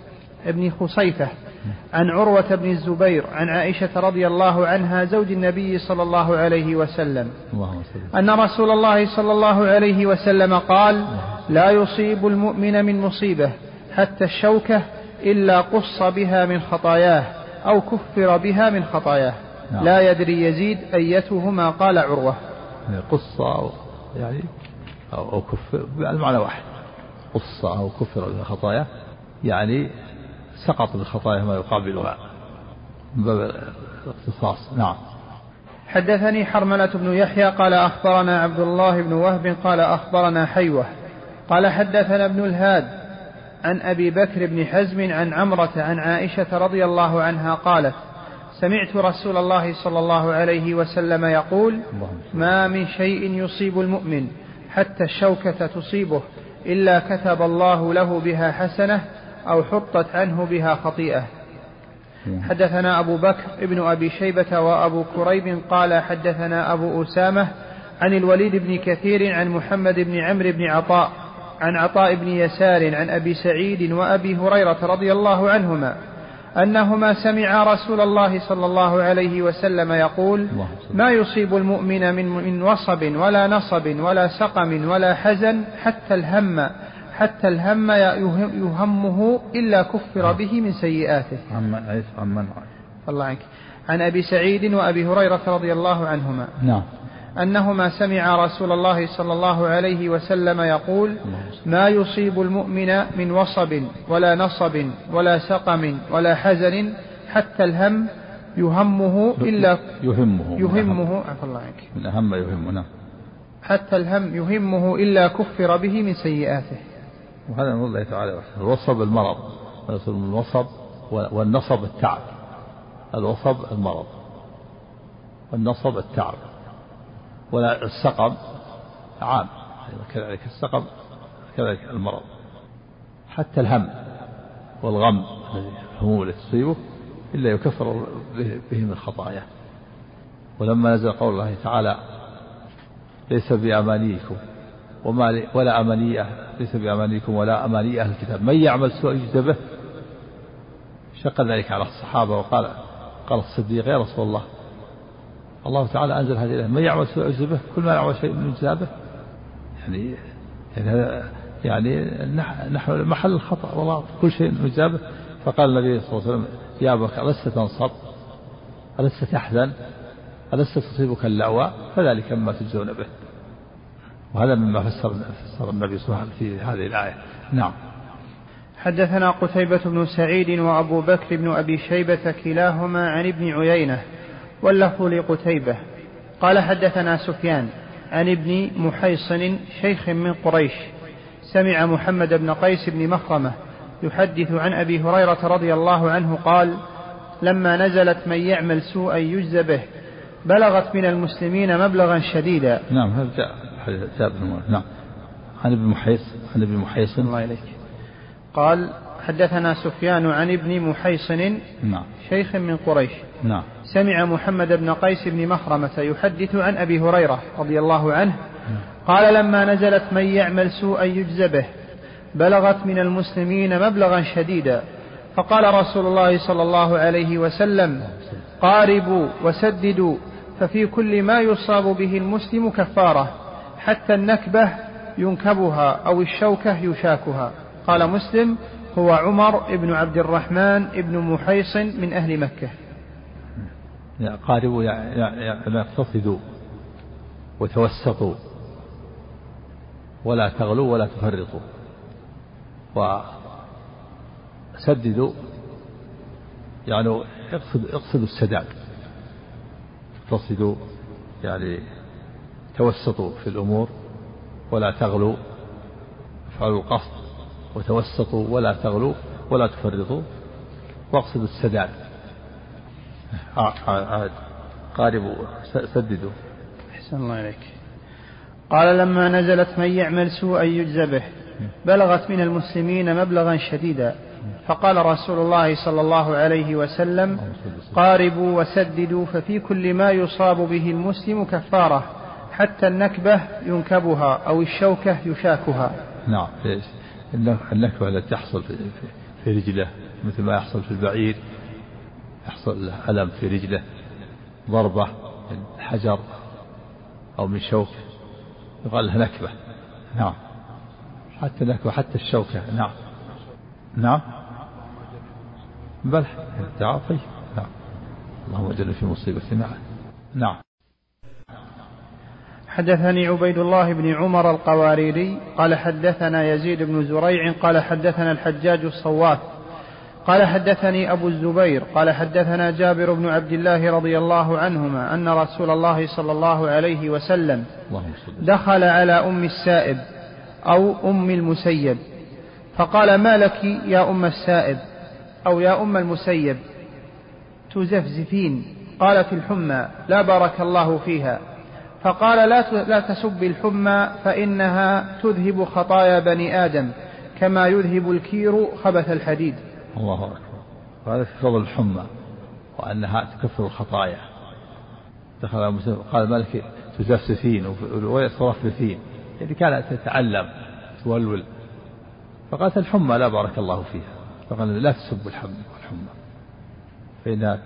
ابن خصيفة عن عروة بن الزبير عن عائشة رضي الله عنها زوج النبي صلى الله عليه وسلم. أن رسول الله صلى الله عليه وسلم قال لا يصيب المؤمن من مصيبة حتى الشوكة إلا قص بها من خطاياه أو كفر بها من خطاياه. نعم. لا يدري يزيد أيتهما قال عروة. يعني قص أو يعني أو, كفر المعنى واحد. قص أو كفر من خطاياه يعني سقط بالخطايا ما يقابلها. من باب الاختصاص نعم. حدثني حرملة بن يحيى قال أخبرنا عبد الله بن وهب قال أخبرنا حيوة. قال حدثنا ابن الهاد عن أبي بكر بن حزم عن عمرة عن عائشة رضي الله عنها قالت سمعت رسول الله صلى الله عليه وسلم يقول ما من شيء يصيب المؤمن حتى الشوكة تصيبه إلا كتب الله له بها حسنة أو حطت عنه بها خطيئة. حدثنا أبو بكر ابن أبي شيبة وأبو كريب قال حدثنا أبو أسامة عن الوليد بن كثير عن محمد بن عمرو بن عطاء عن عطاء بن يسار عن أبي سعيد وأبي هريرة رضي الله عنهما. أنهما سمعا رسول الله صلى الله عليه وسلم يقول ما يصيب المؤمن من, من وصب ولا نصب ولا سقم ولا حزن حتى الهم حتى الهم يهمه إلا كفر به من سيئاته. عن عن الله عنك. عن أبي سعيد وأبي هريرة رضي الله عنهما. نعم. أنهما سمعا رسول الله صلى الله عليه وسلم يقول ما يصيب المؤمن من وصب ولا نصب ولا سقم ولا حزن حتى الهم يهمه إلا يهمه. يهمه. عفى الله عنك. من أهم يهمه نعم. حتى الهم يهمه إلا كفر به من سيئاته. وهذا من الله تعالى. الوصب المرض. الوصب والنصب التعب. الوصب المرض. والنصب التعب. ولا السقم عام. كذلك السقم كذلك المرض. حتى الهم والغم الهموم التي تصيبه إلا يكفر به من خطاياه ولما نزل قول الله تعالى ليس بأمانيكم وما ولا أمانية ليس بأمانيكم ولا أماني أهل الكتاب. من يعمل سوء يجزى به شق ذلك على الصحابة وقال قال الصديق يا رسول الله الله تعالى أنزل هذه الآية. من يعمل سوء يجزى به كل ما يعمل شيء من يجزى به يعني يعني يعني نحن محل الخطأ والله كل شيء يجزى به فقال النبي صلى الله عليه وسلم يا بكر ألست تنصب؟ ألست تحزن؟ ألست تصيبك اللأواء فذلك مما تجزون به. وهذا مما فسر فسر النبي صلى الله عليه وسلم في هذه الآية. نعم. حدثنا قتيبة بن سعيد وأبو بكر بن أبي شيبة كلاهما عن ابن عيينة واللفظ لقتيبة. قال حدثنا سفيان عن ابن محيصن شيخ من قريش. سمع محمد بن قيس بن مخرمة يحدث عن أبي هريرة رضي الله عنه قال لما نزلت من يعمل سوءا يجزى به بلغت من المسلمين مبلغا شديدا. نعم هذا جاء جاء نعم. عن ابن محيص عن ابن محيص الله إليك. قال حدثنا سفيان عن ابن محيصن نعم. شيخ من قريش. نعم. سمع محمد بن قيس بن مخرمة يحدث عن أبي هريرة رضي الله عنه. قال لما نزلت من يعمل سوءا يجزى به. بلغت من المسلمين مبلغا شديدا. فقال رسول الله صلى الله عليه وسلم قاربوا وسددوا ففي كل ما يصاب به المسلم كفارة حتى النكبة ينكبها أو الشوكة يشاكها. قال مسلم هو عمر بن عبد الرحمن بن محيصن من أهل مكة. قاربوا اقتصدوا وتوسطوا. ولا تغلوا ولا تفرطوا. وسددوا. يعني اقصد اقصدوا السداد. اقتصدوا يعني توسطوا في الأمور. ولا تغلوا افعلوا القصد. وتوسطوا ولا تغلوا ولا تفرطوا. واقصدوا السداد. قاربوا سددوا. أحسن الله إليك. قال لما نزلت من يعمل سوءا يجزى به. بلغت من المسلمين مبلغا شديدا. فقال رسول الله صلى الله عليه وسلم قاربوا وسددوا ففي كل ما يصاب به المسلم كفارة حتى النكبة ينكبها أو الشوكة يشاكها. نعم النكبة التي تحصل في رجله مثل ما يحصل في البعير يحصل له ألم في رجله ضربة من حجر أو من شوك يقال له نكبة. نعم. حتى نكبة حتى الشوكة. نعم. نعم. بل تعاطي نعم. اللهم اجعلنا في مصيبتنا. نعم. حدثني عبيد الله بن عمر القواريري قال حدثنا يزيد بن زريع قال حدثنا الحجاج الصواف قال حدثني أبو الزبير قال حدثنا جابر بن عبد الله رضي الله عنهما أن رسول الله صلى الله عليه وسلم دخل على أم السائب أو أم المسيب فقال ما لك يا أم السائب؟ أو يا أم المسيب تزفزفين قالت الحمى لا بارك الله فيها. فقال لا لا تسب الحمى فإنها تذهب خطايا بني آدم كما يذهب الكير خبث الحديد. الله أكبر. وهذا في فضل الحمى وأنها تكفر الخطايا. دخل مسلم قال مالك تزفزفين وترفرفين يعني كانت تتعلم تولول. فقالت الحمى لا بارك الله فيها. فقال لا تسب الحمى الحمى. فإنها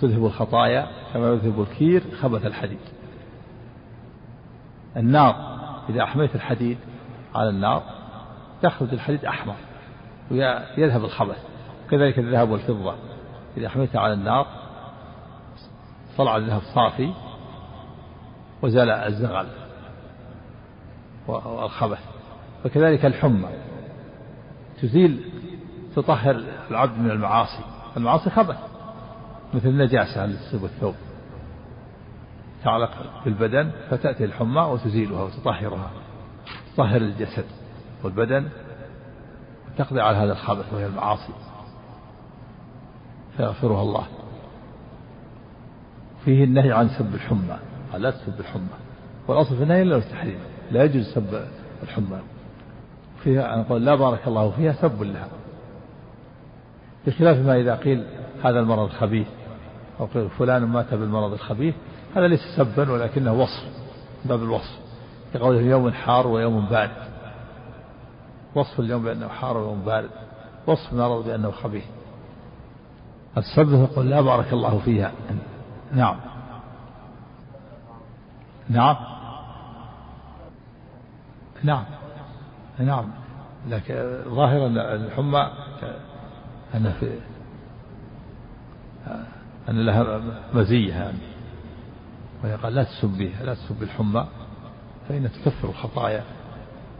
تذهب الخطايا كما يذهب الكير خبث الحديد. النار. إذا أحميت الحديد على النار يخرج الحديد أحمر ويذهب الخبث كذلك الذهب والفضة. إذا حميتها على النار طلع الذهب صافي وزال الزغل والخبث. وكذلك الحمى تزيل تطهر العبد من المعاصي. المعاصي خبث مثل النجاسة التي تصيب الثوب. تعلق بالبدن فتأتي الحمى وتزيلها وتطهرها. تطهر الجسد والبدن وتقضي على هذا الخبث وهي المعاصي. فيغفرها الله. فيه النهي عن سب الحمى. لا تسب الحمى. والأصل في النهي إلا التحريم. لا يجوز سب الحمى. فيها نقول لا بارك الله فيها سب لها. بخلاف ما إذا قيل هذا المرض خبيث أو قيل فلان مات بالمرض الخبيث هذا ليس سبا ولكنه وصف باب الوصف. كقوله يوم حار ويوم بارد. وصف اليوم بأنه حار ويوم بارد. وصف المرض بأنه خبيث. السب يقول لا بارك الله فيها. نعم. نعم. نعم. نعم. لكن ظاهرا الحمى أن في أن لها مزية. يعني وهي قال لا تسبيها لا تسب الحمى فإنها تكفر الخطايا.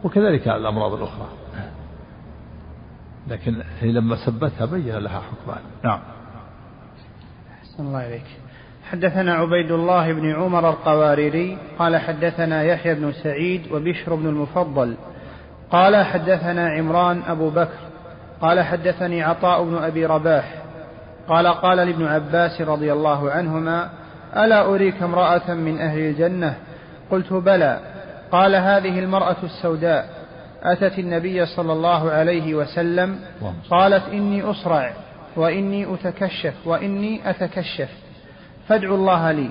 وكذلك الأمراض الأخرى. لكن هي لما سبتها بين لها حكمان. نعم. أحسن الله إليك. حدثنا عبيد الله بن عمر القواريري قال حدثنا يحيى بن سعيد وبشر بن المفضل. قال حدثنا عمران أبو بكر. قال حدثني عطاء بن أبي رباح. قال قال لابن عباس رضي الله عنهما ألا أريك امرأة من أهل الجنة؟ قلت بلى. قال هذه المرأة السوداء. أتت النبي صلى الله عليه وسلم قالت إني أصرع وإني أتكشف وإني أتكشف. فادعوا الله لي.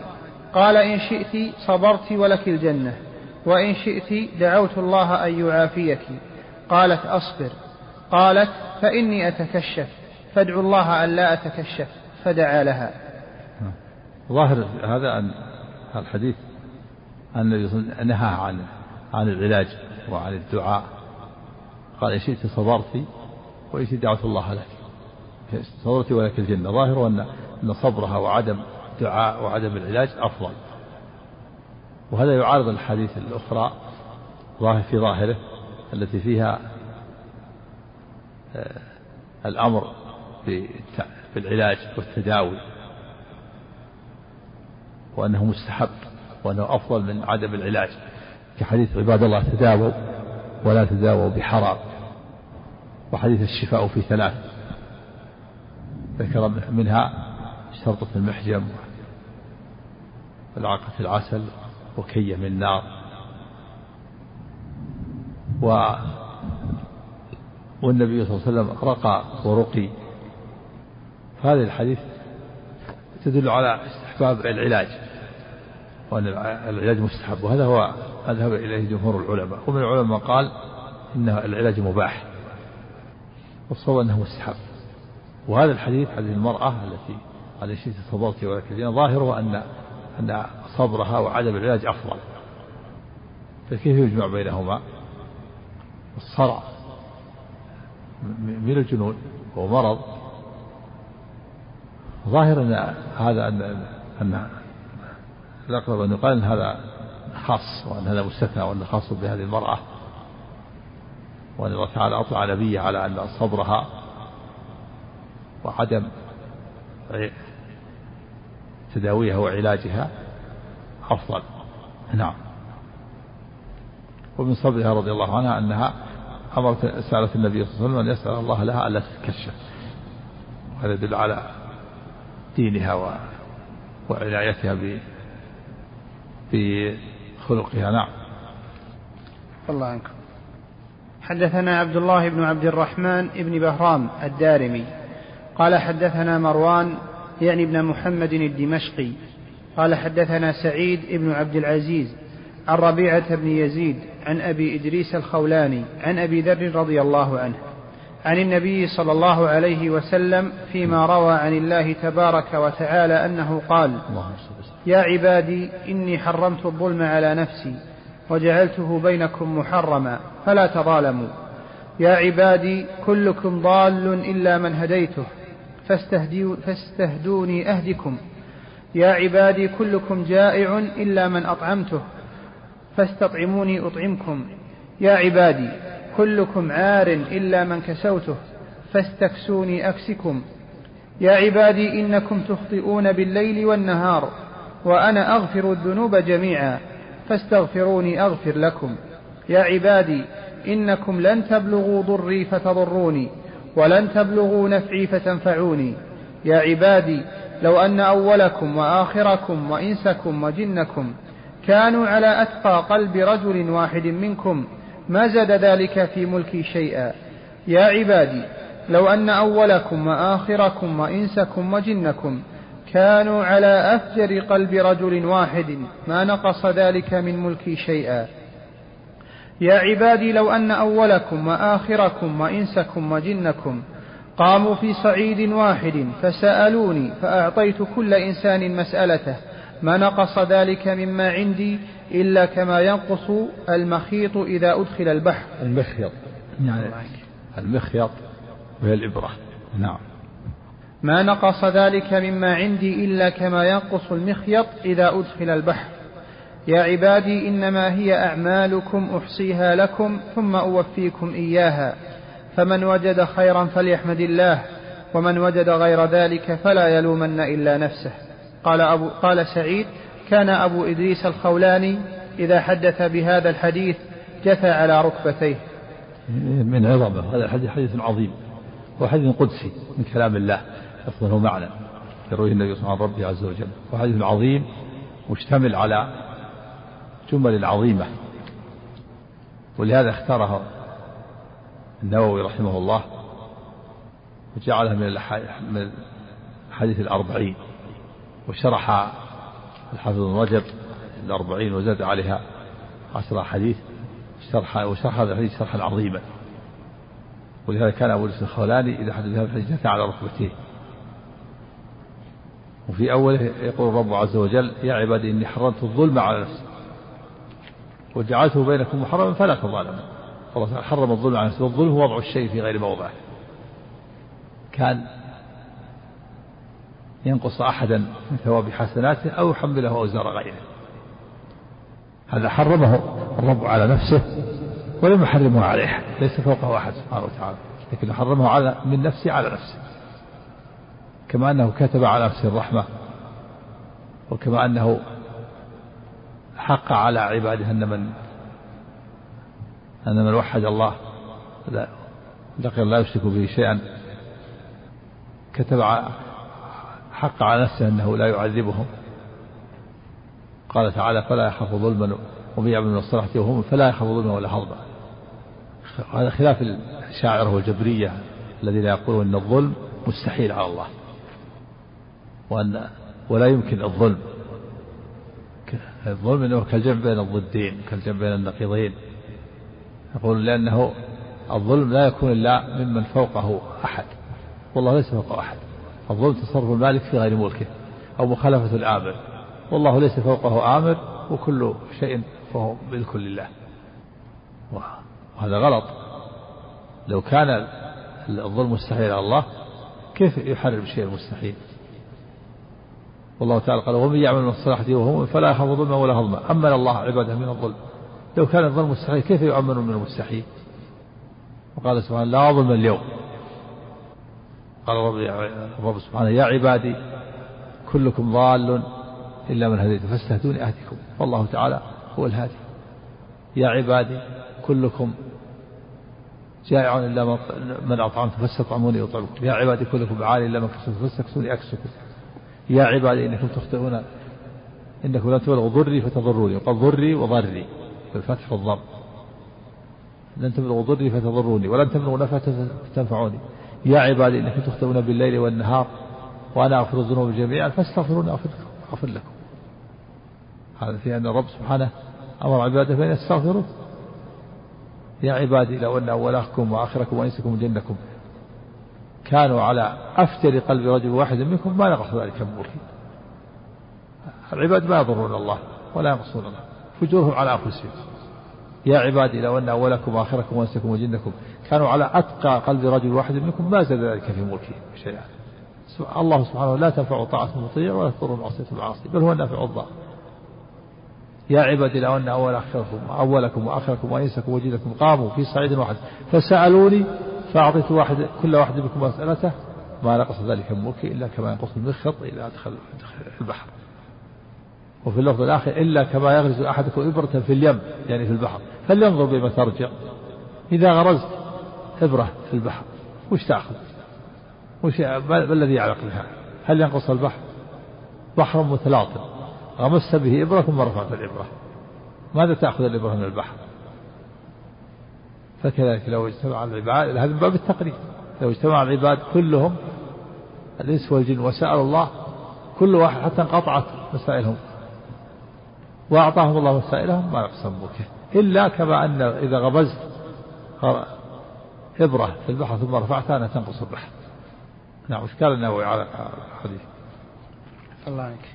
قال إن شئت صبرت ولك الجنة وإن شئت دعوت الله أن يعافيك. قالت أصبر. قالت فإني أتكشف فادعوا الله أن لا أتكشف فدعا لها. ظاهر هذا أن الحديث أن النبي نهى عن عن العلاج وعن الدعاء. قال إن شئت صبرت وإن شئت دعوت الله لك. صبرت ولك الجنة. ظاهر أن أن صبرها وعدم الدعاء وعدم العلاج أفضل. وهذا يعارض الحديث الأخرى ظاهر في ظاهره التي فيها آه، الأمر بالعلاج والتداوي وأنه مستحب وأنه أفضل من عدم العلاج. كحديث عباد الله تداووا ولا تداووا بحرام. وحديث الشفاء في ثلاث. ذكر منها شرطة المحجم والعقة العسل وكي من نار و والنبي صلى الله عليه وسلم رقى ورقي. فهذه الحديث تدل على استحباب العلاج. وأن العلاج مستحب. وهذا هو أذهب إليه جمهور العلماء. ومن العلماء قال إن العلاج مباح. والصواب أنه مستحب. وهذا الحديث حديث المرأة التي على شيء صبرت ولكن ظاهره أن أن صبرها وعدم العلاج أفضل. فكيف يجمع بينهما؟ الصرع من الجنون هو مرض. ظاهر أن هذا أن أن الأقرب أن يقال أن هذا خاص وأن هذا مستثنى وأن خاص بهذه المرأة وأن الله تعالى أطلع نبيه على أن صبرها وعدم تداويها وعلاجها أفضل نعم ومن صبرها رضي الله عنها أنها أمرت سألت النبي صلى الله عليه وسلم أن يسأل الله لها ألا تتكشف وهذا يدل على دينها. وعنايتها ب... بخلقها نعم. الله عنكم. حدثنا عبد الله بن عبد الرحمن بن بهرام الدارمي. قال حدثنا مروان يعني ابن محمد الدمشقي. قال حدثنا سعيد بن عبد العزيز عن ربيعة بن يزيد عن أبي إدريس الخولاني عن أبي ذر رضي الله عنه. عن النبي صلى الله عليه وسلم فيما روى عن الله تبارك وتعالى أنه قال يا عبادي إني حرمت الظلم على نفسي وجعلته بينكم محرما فلا تظالموا. يا عبادي كلكم ضال إلا من هديته فاستهدوني أهدكم. يا عبادي كلكم جائع إلا من أطعمته فاستطعموني أطعمكم. يا عبادي كلكم عار إلا من كسوته فاستكسوني أكسكم. يا عبادي إنكم تخطئون بالليل والنهار وأنا أغفر الذنوب جميعا فاستغفروني أغفر لكم. يا عبادي إنكم لن تبلغوا ضري فتضروني ولن تبلغوا نفعي فتنفعوني. يا عبادي لو أن أولكم وآخركم وإنسكم وجنكم كانوا على أتقى قلب رجل واحد منكم ما زاد ذلك في ملكي شيئا. يا عبادي لو أن أولكم وآخركم وإنسكم وجنكم كانوا على أفجر قلب رجل واحد ما نقص ذلك من ملكي شيئا. يا عبادي لو أن أولكم وآخركم وإنسكم وجنكم قاموا في صعيد واحد فسألوني فأعطيت كل إنسان مسألته ما نقص ذلك مما عندي إلا كما ينقص المخيط إذا أدخل البحر. المخيط. يعني المخيط وهي الإبرة. نعم. ما نقص ذلك مما عندي إلا كما ينقص المخيط إذا أدخل البحر. يا عبادي إنما هي أعمالكم أحصيها لكم ثم أوفيكم إياها. فمن وجد خيرا فليحمد الله ومن وجد غير ذلك فلا يلومن إلا نفسه. قال, أبو قال سعيد كان أبو إدريس الخولاني إذا حدث بهذا الحديث جثى على ركبتيه. من عظمة. هذا الحديث حديث عظيم. وحديث قدسي من كلام الله. لفظه معنى يرويه النبي صلى الله عليه وسلم ربه عز وجل. وحديث عظيم مشتمل على جمل عظيمة. ولهذا اختاره النووي رحمه الله وجعلها من الحديث الأربعين. وشرح الحافظ بن رجب الأربعين وزاد عليها عشر حديث شرح وشرح هذا الحديث شرحا عظيما. ولهذا كان أبو الإسلام الخولاني إذا حدث بهذا الحديث جثى على ركبتيه. وفي أوله يقول الرب عز وجل يا عبادي إني حرمت الظلم على نفسي وجعلته بينكم محرما فلا تظالموا. الله حرم الظلم على نفسه والظلم هو وضع الشيء في غير موضعه. كان ينقص أحدا من ثواب حسناته أو يحمله أوزار غيره. هذا حرمه الرب على نفسه ولم يحرمه عليه ليس فوقه أحد سبحانه وتعالى لكن حرمه على من نفسه على نفسه. كما أنه كتب على نفسه الرحمة وكما أنه حق على عباده أن من أن من وحد الله لا لا يشرك به شيئا. كتب حق على نفسه أنه لا يعذبهم. قال تعالى فلا يخاف ظلما ومن يعمل من الصلاة وهم فلا يخاف ظلما ولا حظا. هذا خلاف الشاعرة والجبرية الذين يقولون أن الظلم مستحيل على الله وأن ولا يمكن الظلم. الظلم إنه كالجمع بين الضدين كالجمع بين النقيضين. يقول لأنه الظلم لا يكون إلا ممن فوقه أحد والله ليس فوقه أحد. الظلم تصرف المالك في غير ملكه أو مخالفة الآمر. والله ليس فوقه آمر وكل شيء فهو ملك لله. وهذا غلط. لو كان الظلم مستحيل على الله كيف يحرم شيء المستحيل؟ والله تعالى قال ومن يعمل من الصلاحة وهو فلا يخاف ظلما ولا هضما. أمن الله عباده من الظلم. لو كان الظلم مستحيل كيف يؤمن من المستحيل؟ وقال سبحانه لا ظلم اليوم. قال الرب سبحانه يا عبادي كلكم ضال إلا من هديت فاستهدوني أهدكم والله تعالى هو الهادي. يا عبادي كلكم جائع إلا من أطعمت فاستطعموني أطعمكم. يا عبادي كلكم عالي إلا من كسبت فاستكسوني أكسكم يا عبادي إنكم تخطئون إنكم لن تبلغوا ضري فتضروني وقال ضري وضري بالفتح والضم. لن تبلغوا ضري فتضروني ولن تبلغوا نفع فتنفعوني. يا عبادي إنكم تخطئون بالليل والنهار وأنا أغفر الذنوب جميعا فاستغفروني أغفر لكم. هذا في أن الرب سبحانه أمر عباده بأن يستغفروا يا عبادي لو أن أولكم وآخركم وإنسكم وجنكم كانوا على أفتر قلب رجل واحد منكم ما نقص ذلك من العباد ما يضرون الله ولا ينقصون الله. فجورهم على أنفسهم. يا عبادي لو أن أولكم وآخركم وإنسكم وجنكم كانوا على أتقى قلب رجل واحد منكم ما زاد ذلك في ملكه شيئا. الله سبحانه لا تنفع طاعة المطيع ولا تضر معصية العاصي بل هو النافع الضار يا عبادي لو أن أول أخركم أولكم وآخركم وإنسكم وجنكم قاموا في صعيد واحد فسألوني فأعطيت واحد كل واحد منكم مسألته ما نقص ذلك من ملكي إلا كما ينقص المخط إذا أدخل البحر. وفي اللفظ الآخر إلا كما يغرز أحدكم إبرة في اليم يعني في البحر فلينظر بما ترجع. إذا غرزت إبرة في البحر وش تأخذ؟ وش ما الذي يعلق بها؟ هل ينقص البحر؟ بحر متلاطم غمست به إبرة ثم رفعت الإبرة. ماذا تأخذ الإبرة من البحر؟ فكذلك لو اجتمع العباد هذا من باب التقريب. لو اجتمع العباد كلهم الإنس والجن وسألوا الله كل واحد حتى انقطعت مسائلهم. وأعطاهم الله مسائلهم ما نقص ملكه إلا كما أن إذا غمزت إبرة في البحر ثم رفعتها أنها تنقص البحر نعم وش قال النووي على الحديث؟ الله عليك.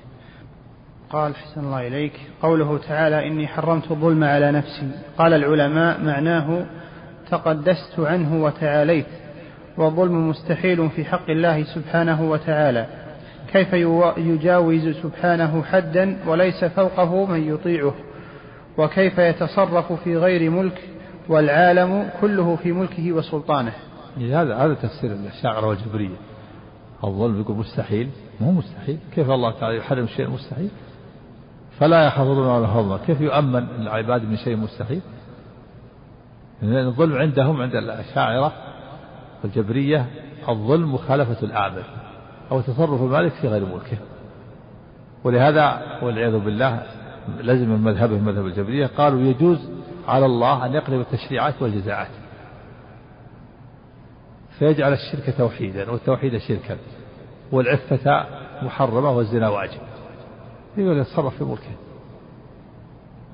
قال حسن الله إليك. قوله تعالى إني حرمت الظلم على نفسي. قال العلماء معناه تقدست عنه وتعاليت. والظلم مستحيل في حق الله سبحانه وتعالى. كيف يجاوز سبحانه حدا وليس فوقه من يطيعه؟ وكيف يتصرف في غير ملك والعالم كله في ملكه وسلطانه؟ هذا هذا تفسير الشاعر والجبرية الظلم يقول مستحيل. مو مستحيل. كيف الله تعالى يحرم الشيء المستحيل فلا يحفظون ولا حظا كيف يؤمن العباد من شيء مستحيل؟ لأن الظلم عندهم عند الأشاعرة والجبرية الظلم مخالفة الآمر. أو تصرف المالك في غير ملكه. ولهذا والعياذ بالله لزم من مذهبهم مذهب الجبرية قالوا يجوز على الله أن يقلب التشريعات والجزاءات. فيجعل الشرك توحيدا والتوحيد شركا. والعفة محرمة والزنا واجب. يقول يتصرف في ملكه.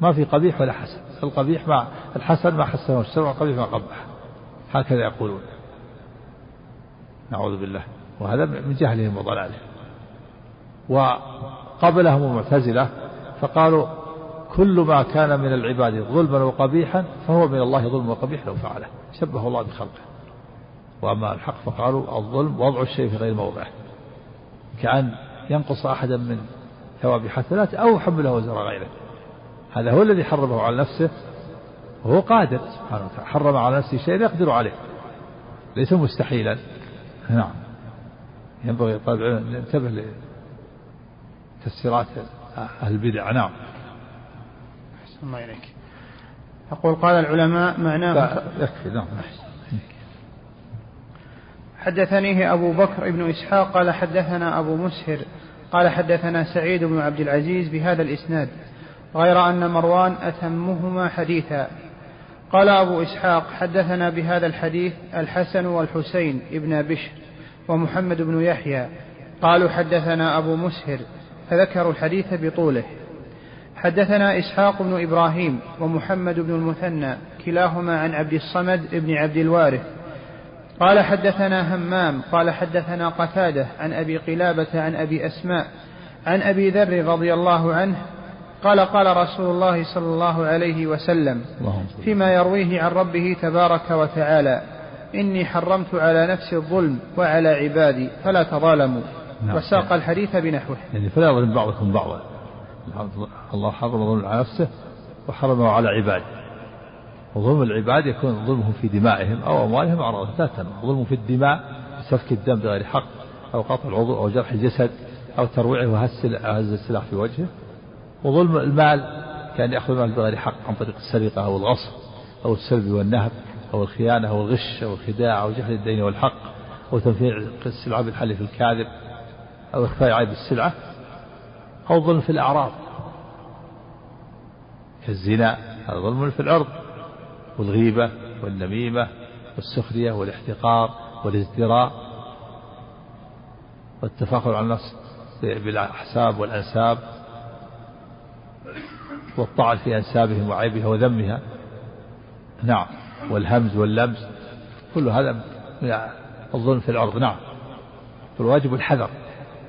ما في قبيح ولا حسن. القبيح مع الحسن ما حسنه الشرع والقبيح ما قبح هكذا يقولون. نعوذ بالله. وهذا من جهلهم وضلالهم. وقبلهم المعتزلة فقالوا كل ما كان من العباد ظلما وقبيحا فهو من الله ظلم وقبيح لو فعله. شبه الله بخلقه. وأما الحق فقالوا الظلم وضع الشيء في غير موضعه. كأن ينقص أحدا من ثواب حسنات أو حمله وزر غيره. هذا هو الذي حرمه على نفسه. وهو قادر سبحانه وتعالى. حرم على نفسه شيء يقدر عليه. ليس مستحيلا. نعم. ينبغي طالب العلم ينتبه لتفسيرات أهل البدع. نعم. أحسن الله إليك. يقول قال العلماء معناه يكفي نعم. حدثنيه أبو بكر بن إسحاق قال حدثنا أبو مسهر قال حدثنا سعيد بن عبد العزيز بهذا الإسناد غير أن مروان أتمهما حديثا. قال أبو إسحاق حدثنا بهذا الحديث الحسن والحسين ابن بشر ومحمد بن يحيى قالوا حدثنا أبو مسهر فذكروا الحديث بطوله. حدثنا إسحاق بن إبراهيم ومحمد بن المثنى كلاهما عن عبد الصمد بن عبد الوارث. قال حدثنا همام قال حدثنا قتادة عن أبي قلابة عن أبي أسماء عن أبي ذر رضي الله عنه قال قال رسول الله صلى الله عليه وسلم فيما يرويه عن ربه تبارك وتعالى. إني حرمت على نفسي الظلم وعلى عبادي فلا تظالموا. نعم. وساق الحديث بنحوه. يعني فلا يظلم بعضكم بعضا. الله حرم الظلم على نفسه وحرمه على عباده. وظلم العباد يكون ظلمهم في دمائهم أو أموالهم أو ذاتا ظلم في الدماء سفك الدم بغير حق أو قطع العضو أو جرح الجسد أو ترويعه وهز السلاح في وجهه. وظلم المال كان يأخذ المال بغير حق عن طريق السرقة أو الغصب أو السلب والنهب. أو الخيانة أو الغش أو الخداع أو جهل الدين والحق أو تنفيع السلعة بالحلف الكاذب أو إخفاء عيب السلعة أو ظلم في الأعراض. كالزنا هذا ظلم في العرض والغيبة والنميمة والسخرية والاحتقار والازدراء والتفاخر على النفس بالأحساب والأنساب والطعن في أنسابهم وعيبها وذمها. نعم. والهمز واللمس كل هذا من الظلم في الأرض. نعم. فالواجب الحذر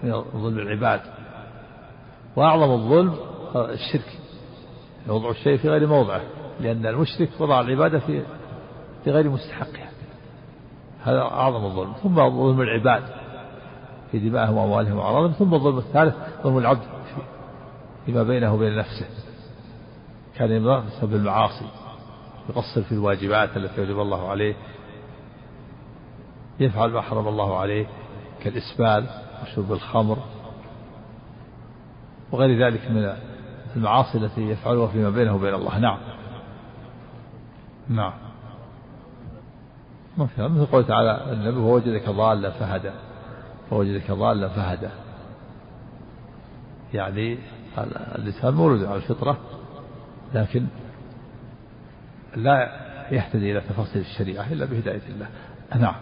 من ظلم العباد. وأعظم الظلم الشرك وضع الشيء في غير موضعه لأن المشرك وضع العبادة في في غير مستحقها. هذا أعظم الظلم. ثم ظلم العباد في دمائهم وأموالهم وأعراضهم ثم الظلم الثالث ظلم العبد فيما بينه وبين نفسه. كان يمضى بسبب المعاصي. يقصر في الواجبات التي وجب الله عليه يفعل ما حرم الله عليه كالإسبال وشرب الخمر وغير ذلك من المعاصي التي يفعلها فيما بينه وبين الله. نعم. نعم. ما في مثل قوله تعالى النبي ووجدك ضالا فهدى. ووجدك ضالا فهدى. يعني اللسان مولود على الفطرة لكن لا يهتدي إلى تفاصيل الشريعة إلا بهداية الله. نعم.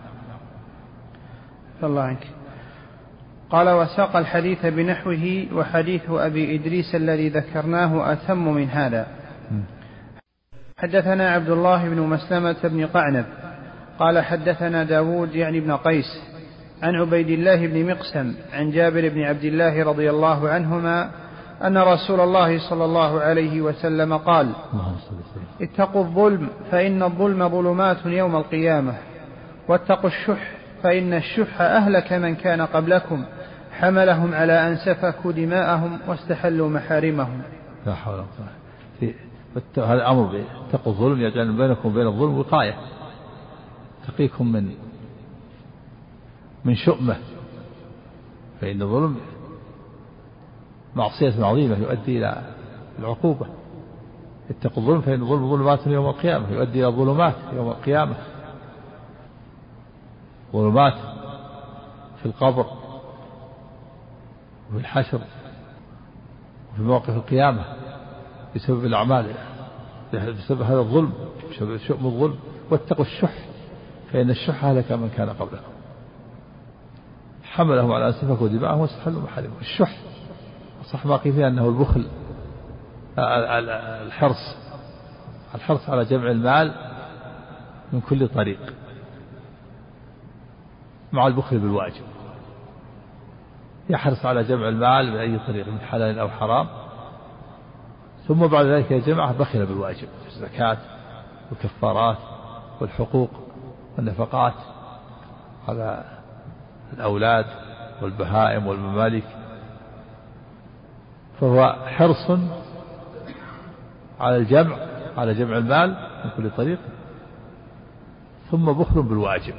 الله عنك. قال وساق الحديث بنحوه وحديث أبي إدريس الذي ذكرناه أتم من هذا. حدثنا عبد الله بن مسلمة بن قعنب. قال حدثنا داود يعني بن قيس عن عبيد الله بن مقسم عن جابر بن عبد الله رضي الله عنهما أن رسول الله صلى الله عليه وسلم قال اتقوا الظلم فإن الظلم ظلمات يوم القيامة واتقوا الشح فإن الشح أهلك من كان قبلكم حملهم على أن سفكوا دماءهم واستحلوا محارمهم. لا حول ولا قوة. هذا الأمر اتقوا الظلم يجعل بينكم وبين الظلم وقاية. تقيكم من من شؤمة. فإن الظلم معصية عظيمة يؤدي إلى العقوبة. اتقوا الظلم فإن الظلم ظلمات يوم القيامة يؤدي إلى ظلمات يوم القيامة. ظلمات في القبر وفي الحشر وفي مواقف القيامة بسبب الأعمال بسبب هذا الظلم بسبب شؤم الظلم. واتقوا الشح فإن الشح هلك من كان قبلكم. حملهم على أن سفكوا واستحلوا محارمهم. الشح صح ما قيل فيها أنه البخل الحرص الحرص على جمع المال من كل طريق. مع البخل بالواجب. يحرص على جمع المال بأي طريق من حلال أو حرام. ثم بعد ذلك يجمعه بخل بالواجب الزكاة والكفارات والحقوق والنفقات على الأولاد والبهائم والممالك. فهو حرص على الجمع على جمع المال من كل طريق ثم بخل بالواجب.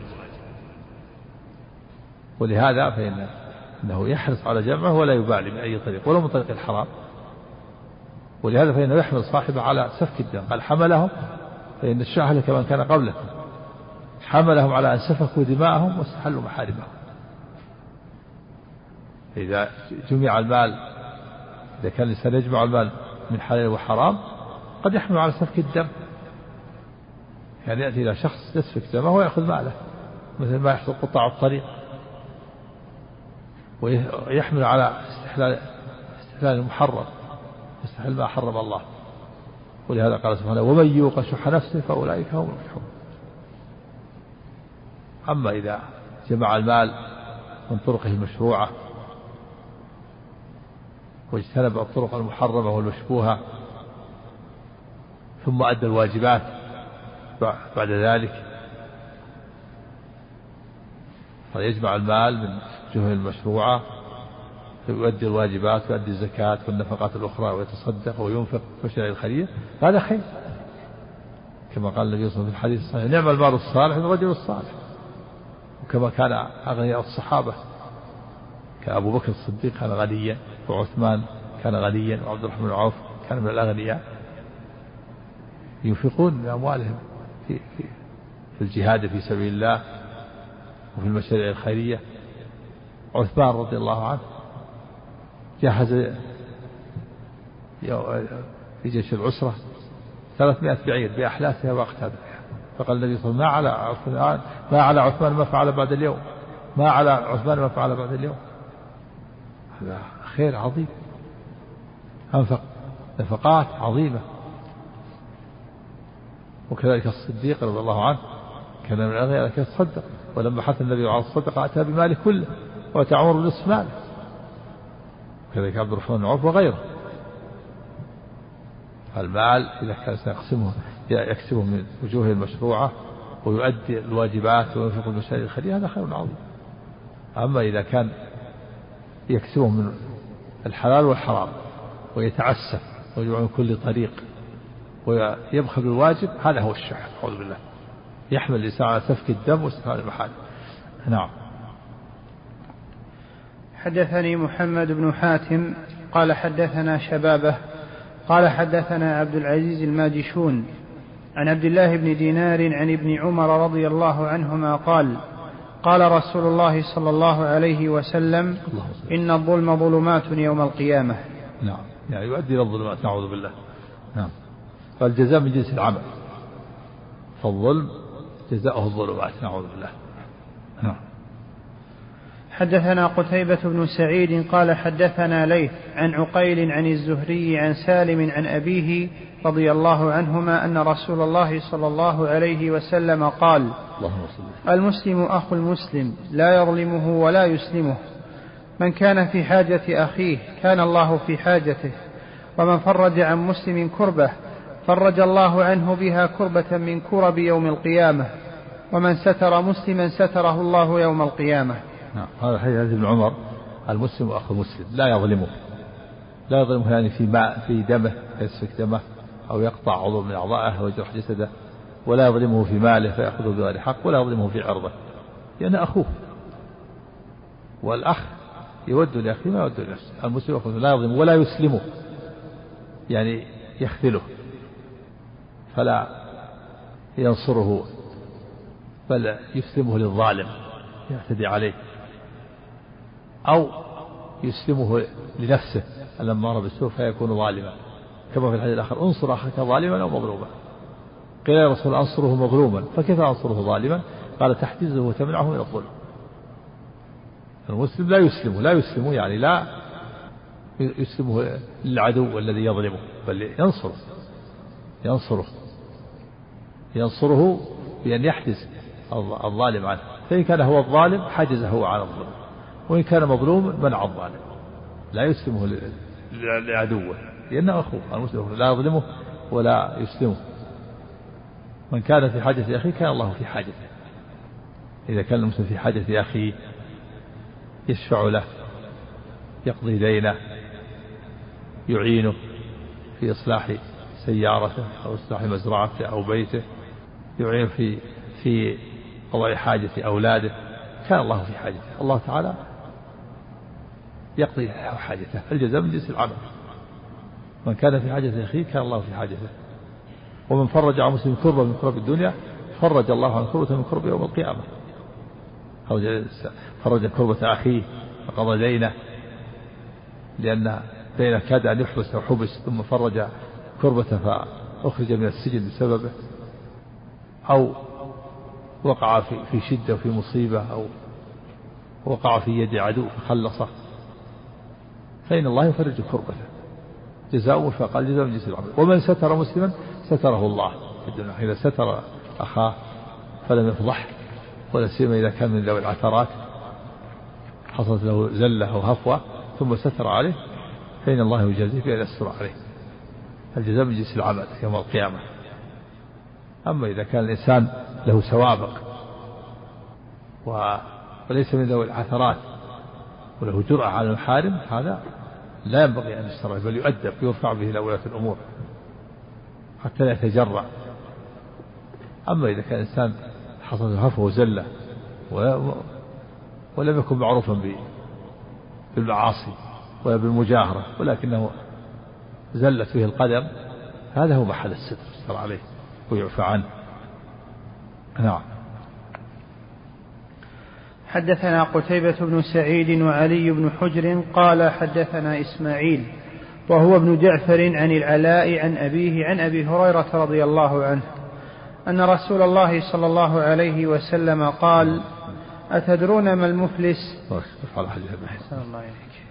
ولهذا فإن أنه يحرص على جمعه ولا يبالي من أي طريق ولو من طريق الحرام. ولهذا فإنه يحمل صاحبه على سفك الدم. قال حملهم فإن الشاهل كمن كان قبله حملهم على أن سفكوا دماءهم واستحلوا محارمهم. إذا جمع المال إذا كان الإنسان يجمع المال من حلال وحرام قد يحمل على سفك الدم. يعني يأتي إلى شخص يسفك دمه ويأخذ ماله مثل ما يحصل قطاع الطريق. ويحمل على استحلال استحلال المحرم يستحل ما حرم الله. ولهذا قال سبحانه ومن يوق شح نفسه فأولئك هم المفلحون. أما إذا جمع المال من طرقه المشروعة واجتنب الطرق المحرمة والمشبوهة ثم أدى الواجبات بعد ذلك. فيجمع المال من جهة المشروعة يؤدي الواجبات ويؤدي الزكاة والنفقات الأخرى ويتصدق وينفق الشرع الخيرية هذا خير. كما قال النبي صلى الله عليه وسلم في الحديث الصحيح نعم المال الصالح الرجل الصالح. وكما كان أغنياء الصحابة كأبو بكر الصديق كان غنيا. وعثمان كان غنيا وعبد الرحمن بن عوف كان من الأغنياء. ينفقون من أموالهم في, في, في الجهاد في سبيل الله وفي المشاريع الخيرية. عثمان رضي الله عنه جهز في جيش العسرة ثلاثمائة بعير بأحلاسها وأقتابها. فقال النبي صلى الله عليه وسلم ما على عثمان ما على عثمان ما فعل بعد اليوم. ما على عثمان ما فعل بعد اليوم. هذا خير عظيم. أنفق نفقات عظيمة. وكذلك الصديق رضي الله عنه كان من الأغنياء لكن يتصدق ولما حث النبي على الصدقة أتى بماله كله وتعمر نصف ماله. كذلك عبد الرحمن بن عوف وغيره. المال إذا كان سيقسمه يكسبه من وجوه المشروعة ويؤدي الواجبات وينفق المشاريع الخيرية هذا خير عظيم. أما إذا كان يكسبه من الحلال والحرام ويتعسف ويجمع من كل طريق ويبخل بالواجب هذا هو الشح أعوذ بالله. يحمل الإنسان على سفك الدم واستفاد المحال نعم. حدثني محمد بن حاتم قال حدثنا شبابه قال حدثنا عبد العزيز الماجشون عن عبد الله بن دينار عن ابن عمر رضي الله عنهما قال قال رسول الله صلى الله عليه وسلم إن الظلم ظلمات يوم القيامة. نعم. يعني يؤدي إلى الظلمات نعوذ بالله. نعم. فالجزاء من جنس العمل. فالظلم جزاؤه الظلمات نعوذ بالله. حدثنا قتيبة بن سعيد قال حدثنا ليث عن عقيل عن الزهري عن سالم عن أبيه رضي الله عنهما أن رسول الله صلى الله عليه وسلم قال المسلم أخو المسلم لا يظلمه ولا يسلمه. من كان في حاجة أخيه كان الله في حاجته ومن فرج عن مسلم كربة فرج الله عنه بها كربة من كرب يوم القيامة ومن ستر مسلما ستره الله يوم القيامة. نعم. هذا حديث ابن عمر المسلم أخو المسلم لا يظلمه. لا يظلمه يعني في ماء في دمه يسفك دمه أو يقطع عضو من أعضائه أو يجرح جسده. ولا يظلمه في ماله فيأخذه بغير حق ولا يظلمه في عرضه. لأنه أخوه. والأخ يود لأخيه ما يود لنفسه. المسلم أخوه لا يظلمه ولا يسلمه. يعني يخذله. فلا ينصره بل يسلمه للظالم يعتدي عليه. أو يسلمه لنفسه الأمارة بالسوء فيكون ظالما. كما في الحديث الآخر انصر أخاك ظالما أو مظلوما. قيل يا رسول أنصره مظلوما. فكيف أنصره ظالما؟ قال تحجزه وتمنعه من الظلم. المسلم لا يسلمه لا يسلمه يعني لا يسلمه للعدو الذي يظلمه بل ينصره ينصره ينصره بأن يحجز الظالم عنه. فإن كان هو الظالم حجزه عن الظلم. وإن كان مظلوما منع الظالم. لا يسلمه لعدوه. لأنه أخوه المسلم لا يظلمه ولا يسلمه. من كان في حاجة أخيه كان الله في حاجته. إذا كان المسلم في حاجة أخيه يشفع له يقضي دينه يعينه في إصلاح سيارته أو إصلاح مزرعته أو بيته يعين في في قضاء حاجة أولاده كان الله في حاجته. الله تعالى يقضي حاجته. الجزاء من جنس العمل. من كان في حاجة أخيه كان الله في حاجته. ومن فرج عن مسلم كربة من كرب الدنيا فرج الله عن كربة من كرب يوم القيامة. فرج كربة أخيه وقضى دينه لأن دينه كاد أن يحبس أو حبس ثم فرج كربة فأخرج من السجن بسببه. أو وقع في شدة وفي مصيبة أو وقع في يد عدو فخلصه. فإن الله يفرج كربته جزاء وفاق الجزاء من جنس العمل. ومن ستر مسلما ستره الله. في الدنيا إذا ستر أخاه فلم يفضح ولا سيما إذا كان من ذوي العثرات. حصلت له زلة أو هفوة ثم ستر عليه فإن الله يجازيه بأن يستر عليه. الجزاء من جنس العمل يوم القيامة. أما إذا كان الإنسان له سوابق وليس من ذوي العثرات وله جرأة على المحارم هذا لا ينبغي أن يسترعب بل يؤدب يرفع به إلى ولاة الأمور حتى لا يتجرأ. أما إذا كان الإنسان حصل هفوة وزلة ولم يكن معروفا بالمعاصي ولا بالمجاهرة ولكنه زلت به القدم هذا هو محل الستر يستر عليه ويعفى عنه. نعم. حدثنا قتيبة بن سعيد وعلي بن حجر قال حدثنا إسماعيل وهو ابن جعفر عن العلاء عن أبيه عن أبي هريرة رضي الله عنه أن رسول الله صلى الله عليه وسلم قال أتدرون ما المفلس؟ الله إليك